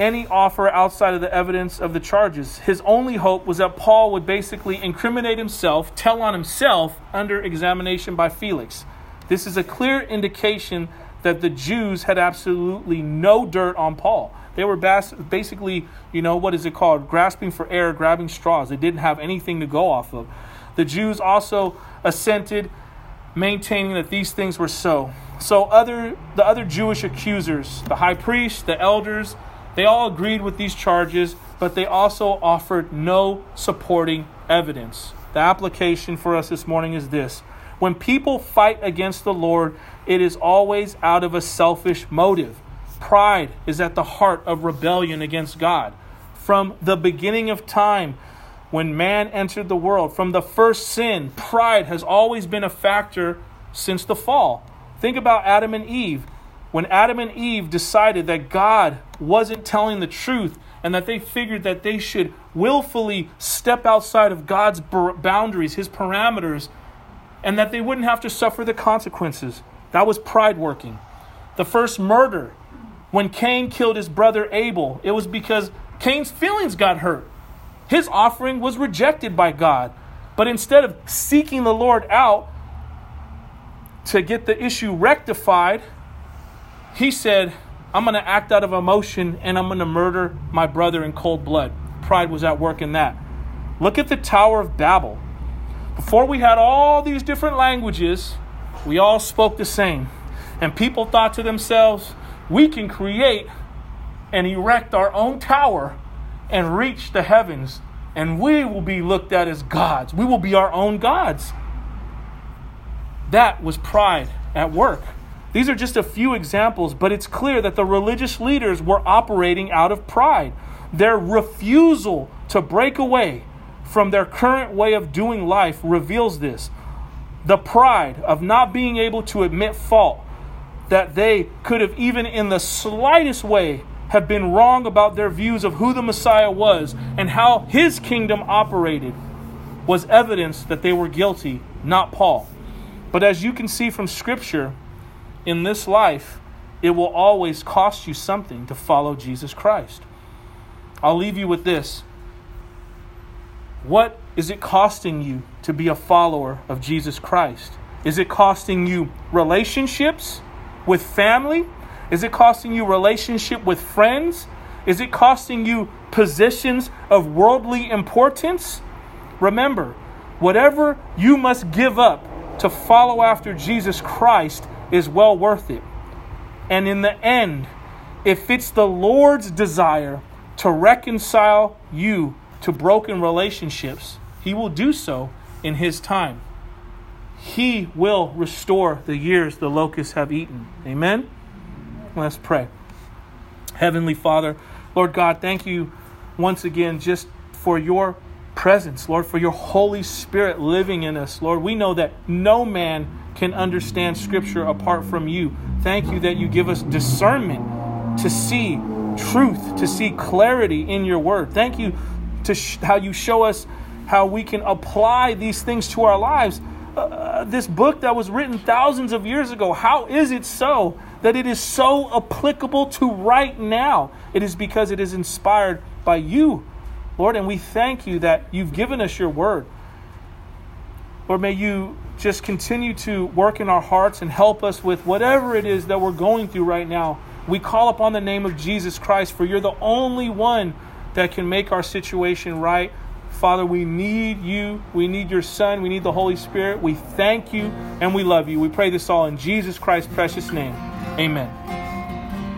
any offer outside of the evidence of the charges. His only hope was that Paul would basically incriminate himself, tell on himself under examination by Felix. This is a clear indication that the Jews had absolutely no dirt on Paul. They were bas- basically, you know, what is it called? Grasping for air, grabbing straws. They didn't have anything to go off of. The Jews also assented, maintaining that these things were so. So other the other Jewish accusers, the high priest, the elders, they all agreed with these charges, but they also offered no supporting evidence. The application for us this morning is this when people fight against the Lord, it is always out of a selfish motive. Pride is at the heart of rebellion against God. From the beginning of time, when man entered the world, from the first sin, pride has always been a factor since the fall. Think about Adam and Eve when Adam and Eve decided that God wasn't telling the truth and that they figured that they should willfully step outside of God's boundaries, his parameters, and that they wouldn't have to suffer the consequences. That was pride working. The first murder, when Cain killed his brother Abel, it was because Cain's feelings got hurt. His offering was rejected by God. But instead of seeking the Lord out to get the issue rectified, he said, I'm going to act out of emotion and I'm going to murder my brother in cold blood. Pride was at work in that. Look at the Tower of Babel. Before we had all these different languages, we all spoke the same. And people thought to themselves, we can create and erect our own tower and reach the heavens, and we will be looked at as gods. We will be our own gods. That was pride at work. These are just a few examples, but it's clear that the religious leaders were operating out of pride. Their refusal to break away from their current way of doing life reveals this. The pride of not being able to admit fault, that they could have, even in the slightest way, have been wrong about their views of who the Messiah was and how his kingdom operated, was evidence that they were guilty, not Paul. But as you can see from Scripture, in this life, it will always cost you something to follow Jesus Christ. I'll leave you with this. What is it costing you to be a follower of Jesus Christ? Is it costing you relationships with family? Is it costing you relationship with friends? Is it costing you positions of worldly importance? Remember, whatever you must give up to follow after Jesus Christ is well worth it. And in the end, if it's the Lord's desire to reconcile you to broken relationships, He will do so in His time. He will restore the years the locusts have eaten. Amen? Let's pray. Heavenly Father, Lord God, thank you once again just for your presence, Lord, for your Holy Spirit living in us. Lord, we know that no man can understand Scripture apart from you. Thank you that you give us discernment to see truth, to see clarity in your word. Thank you to sh- how you show us how we can apply these things to our lives. Uh, this book that was written thousands of years ago, how is it so that it is so applicable to right now? It is because it is inspired by you, Lord, and we thank you that you've given us your word. Lord, may you just continue to work in our hearts and help us with whatever it is that we're going through right now. We call upon the name of Jesus Christ, for you're the only one that can make our situation right. Father, we need you. We need your Son. We need the Holy Spirit. We thank you and we love you. We pray this all in Jesus Christ's precious name. Amen.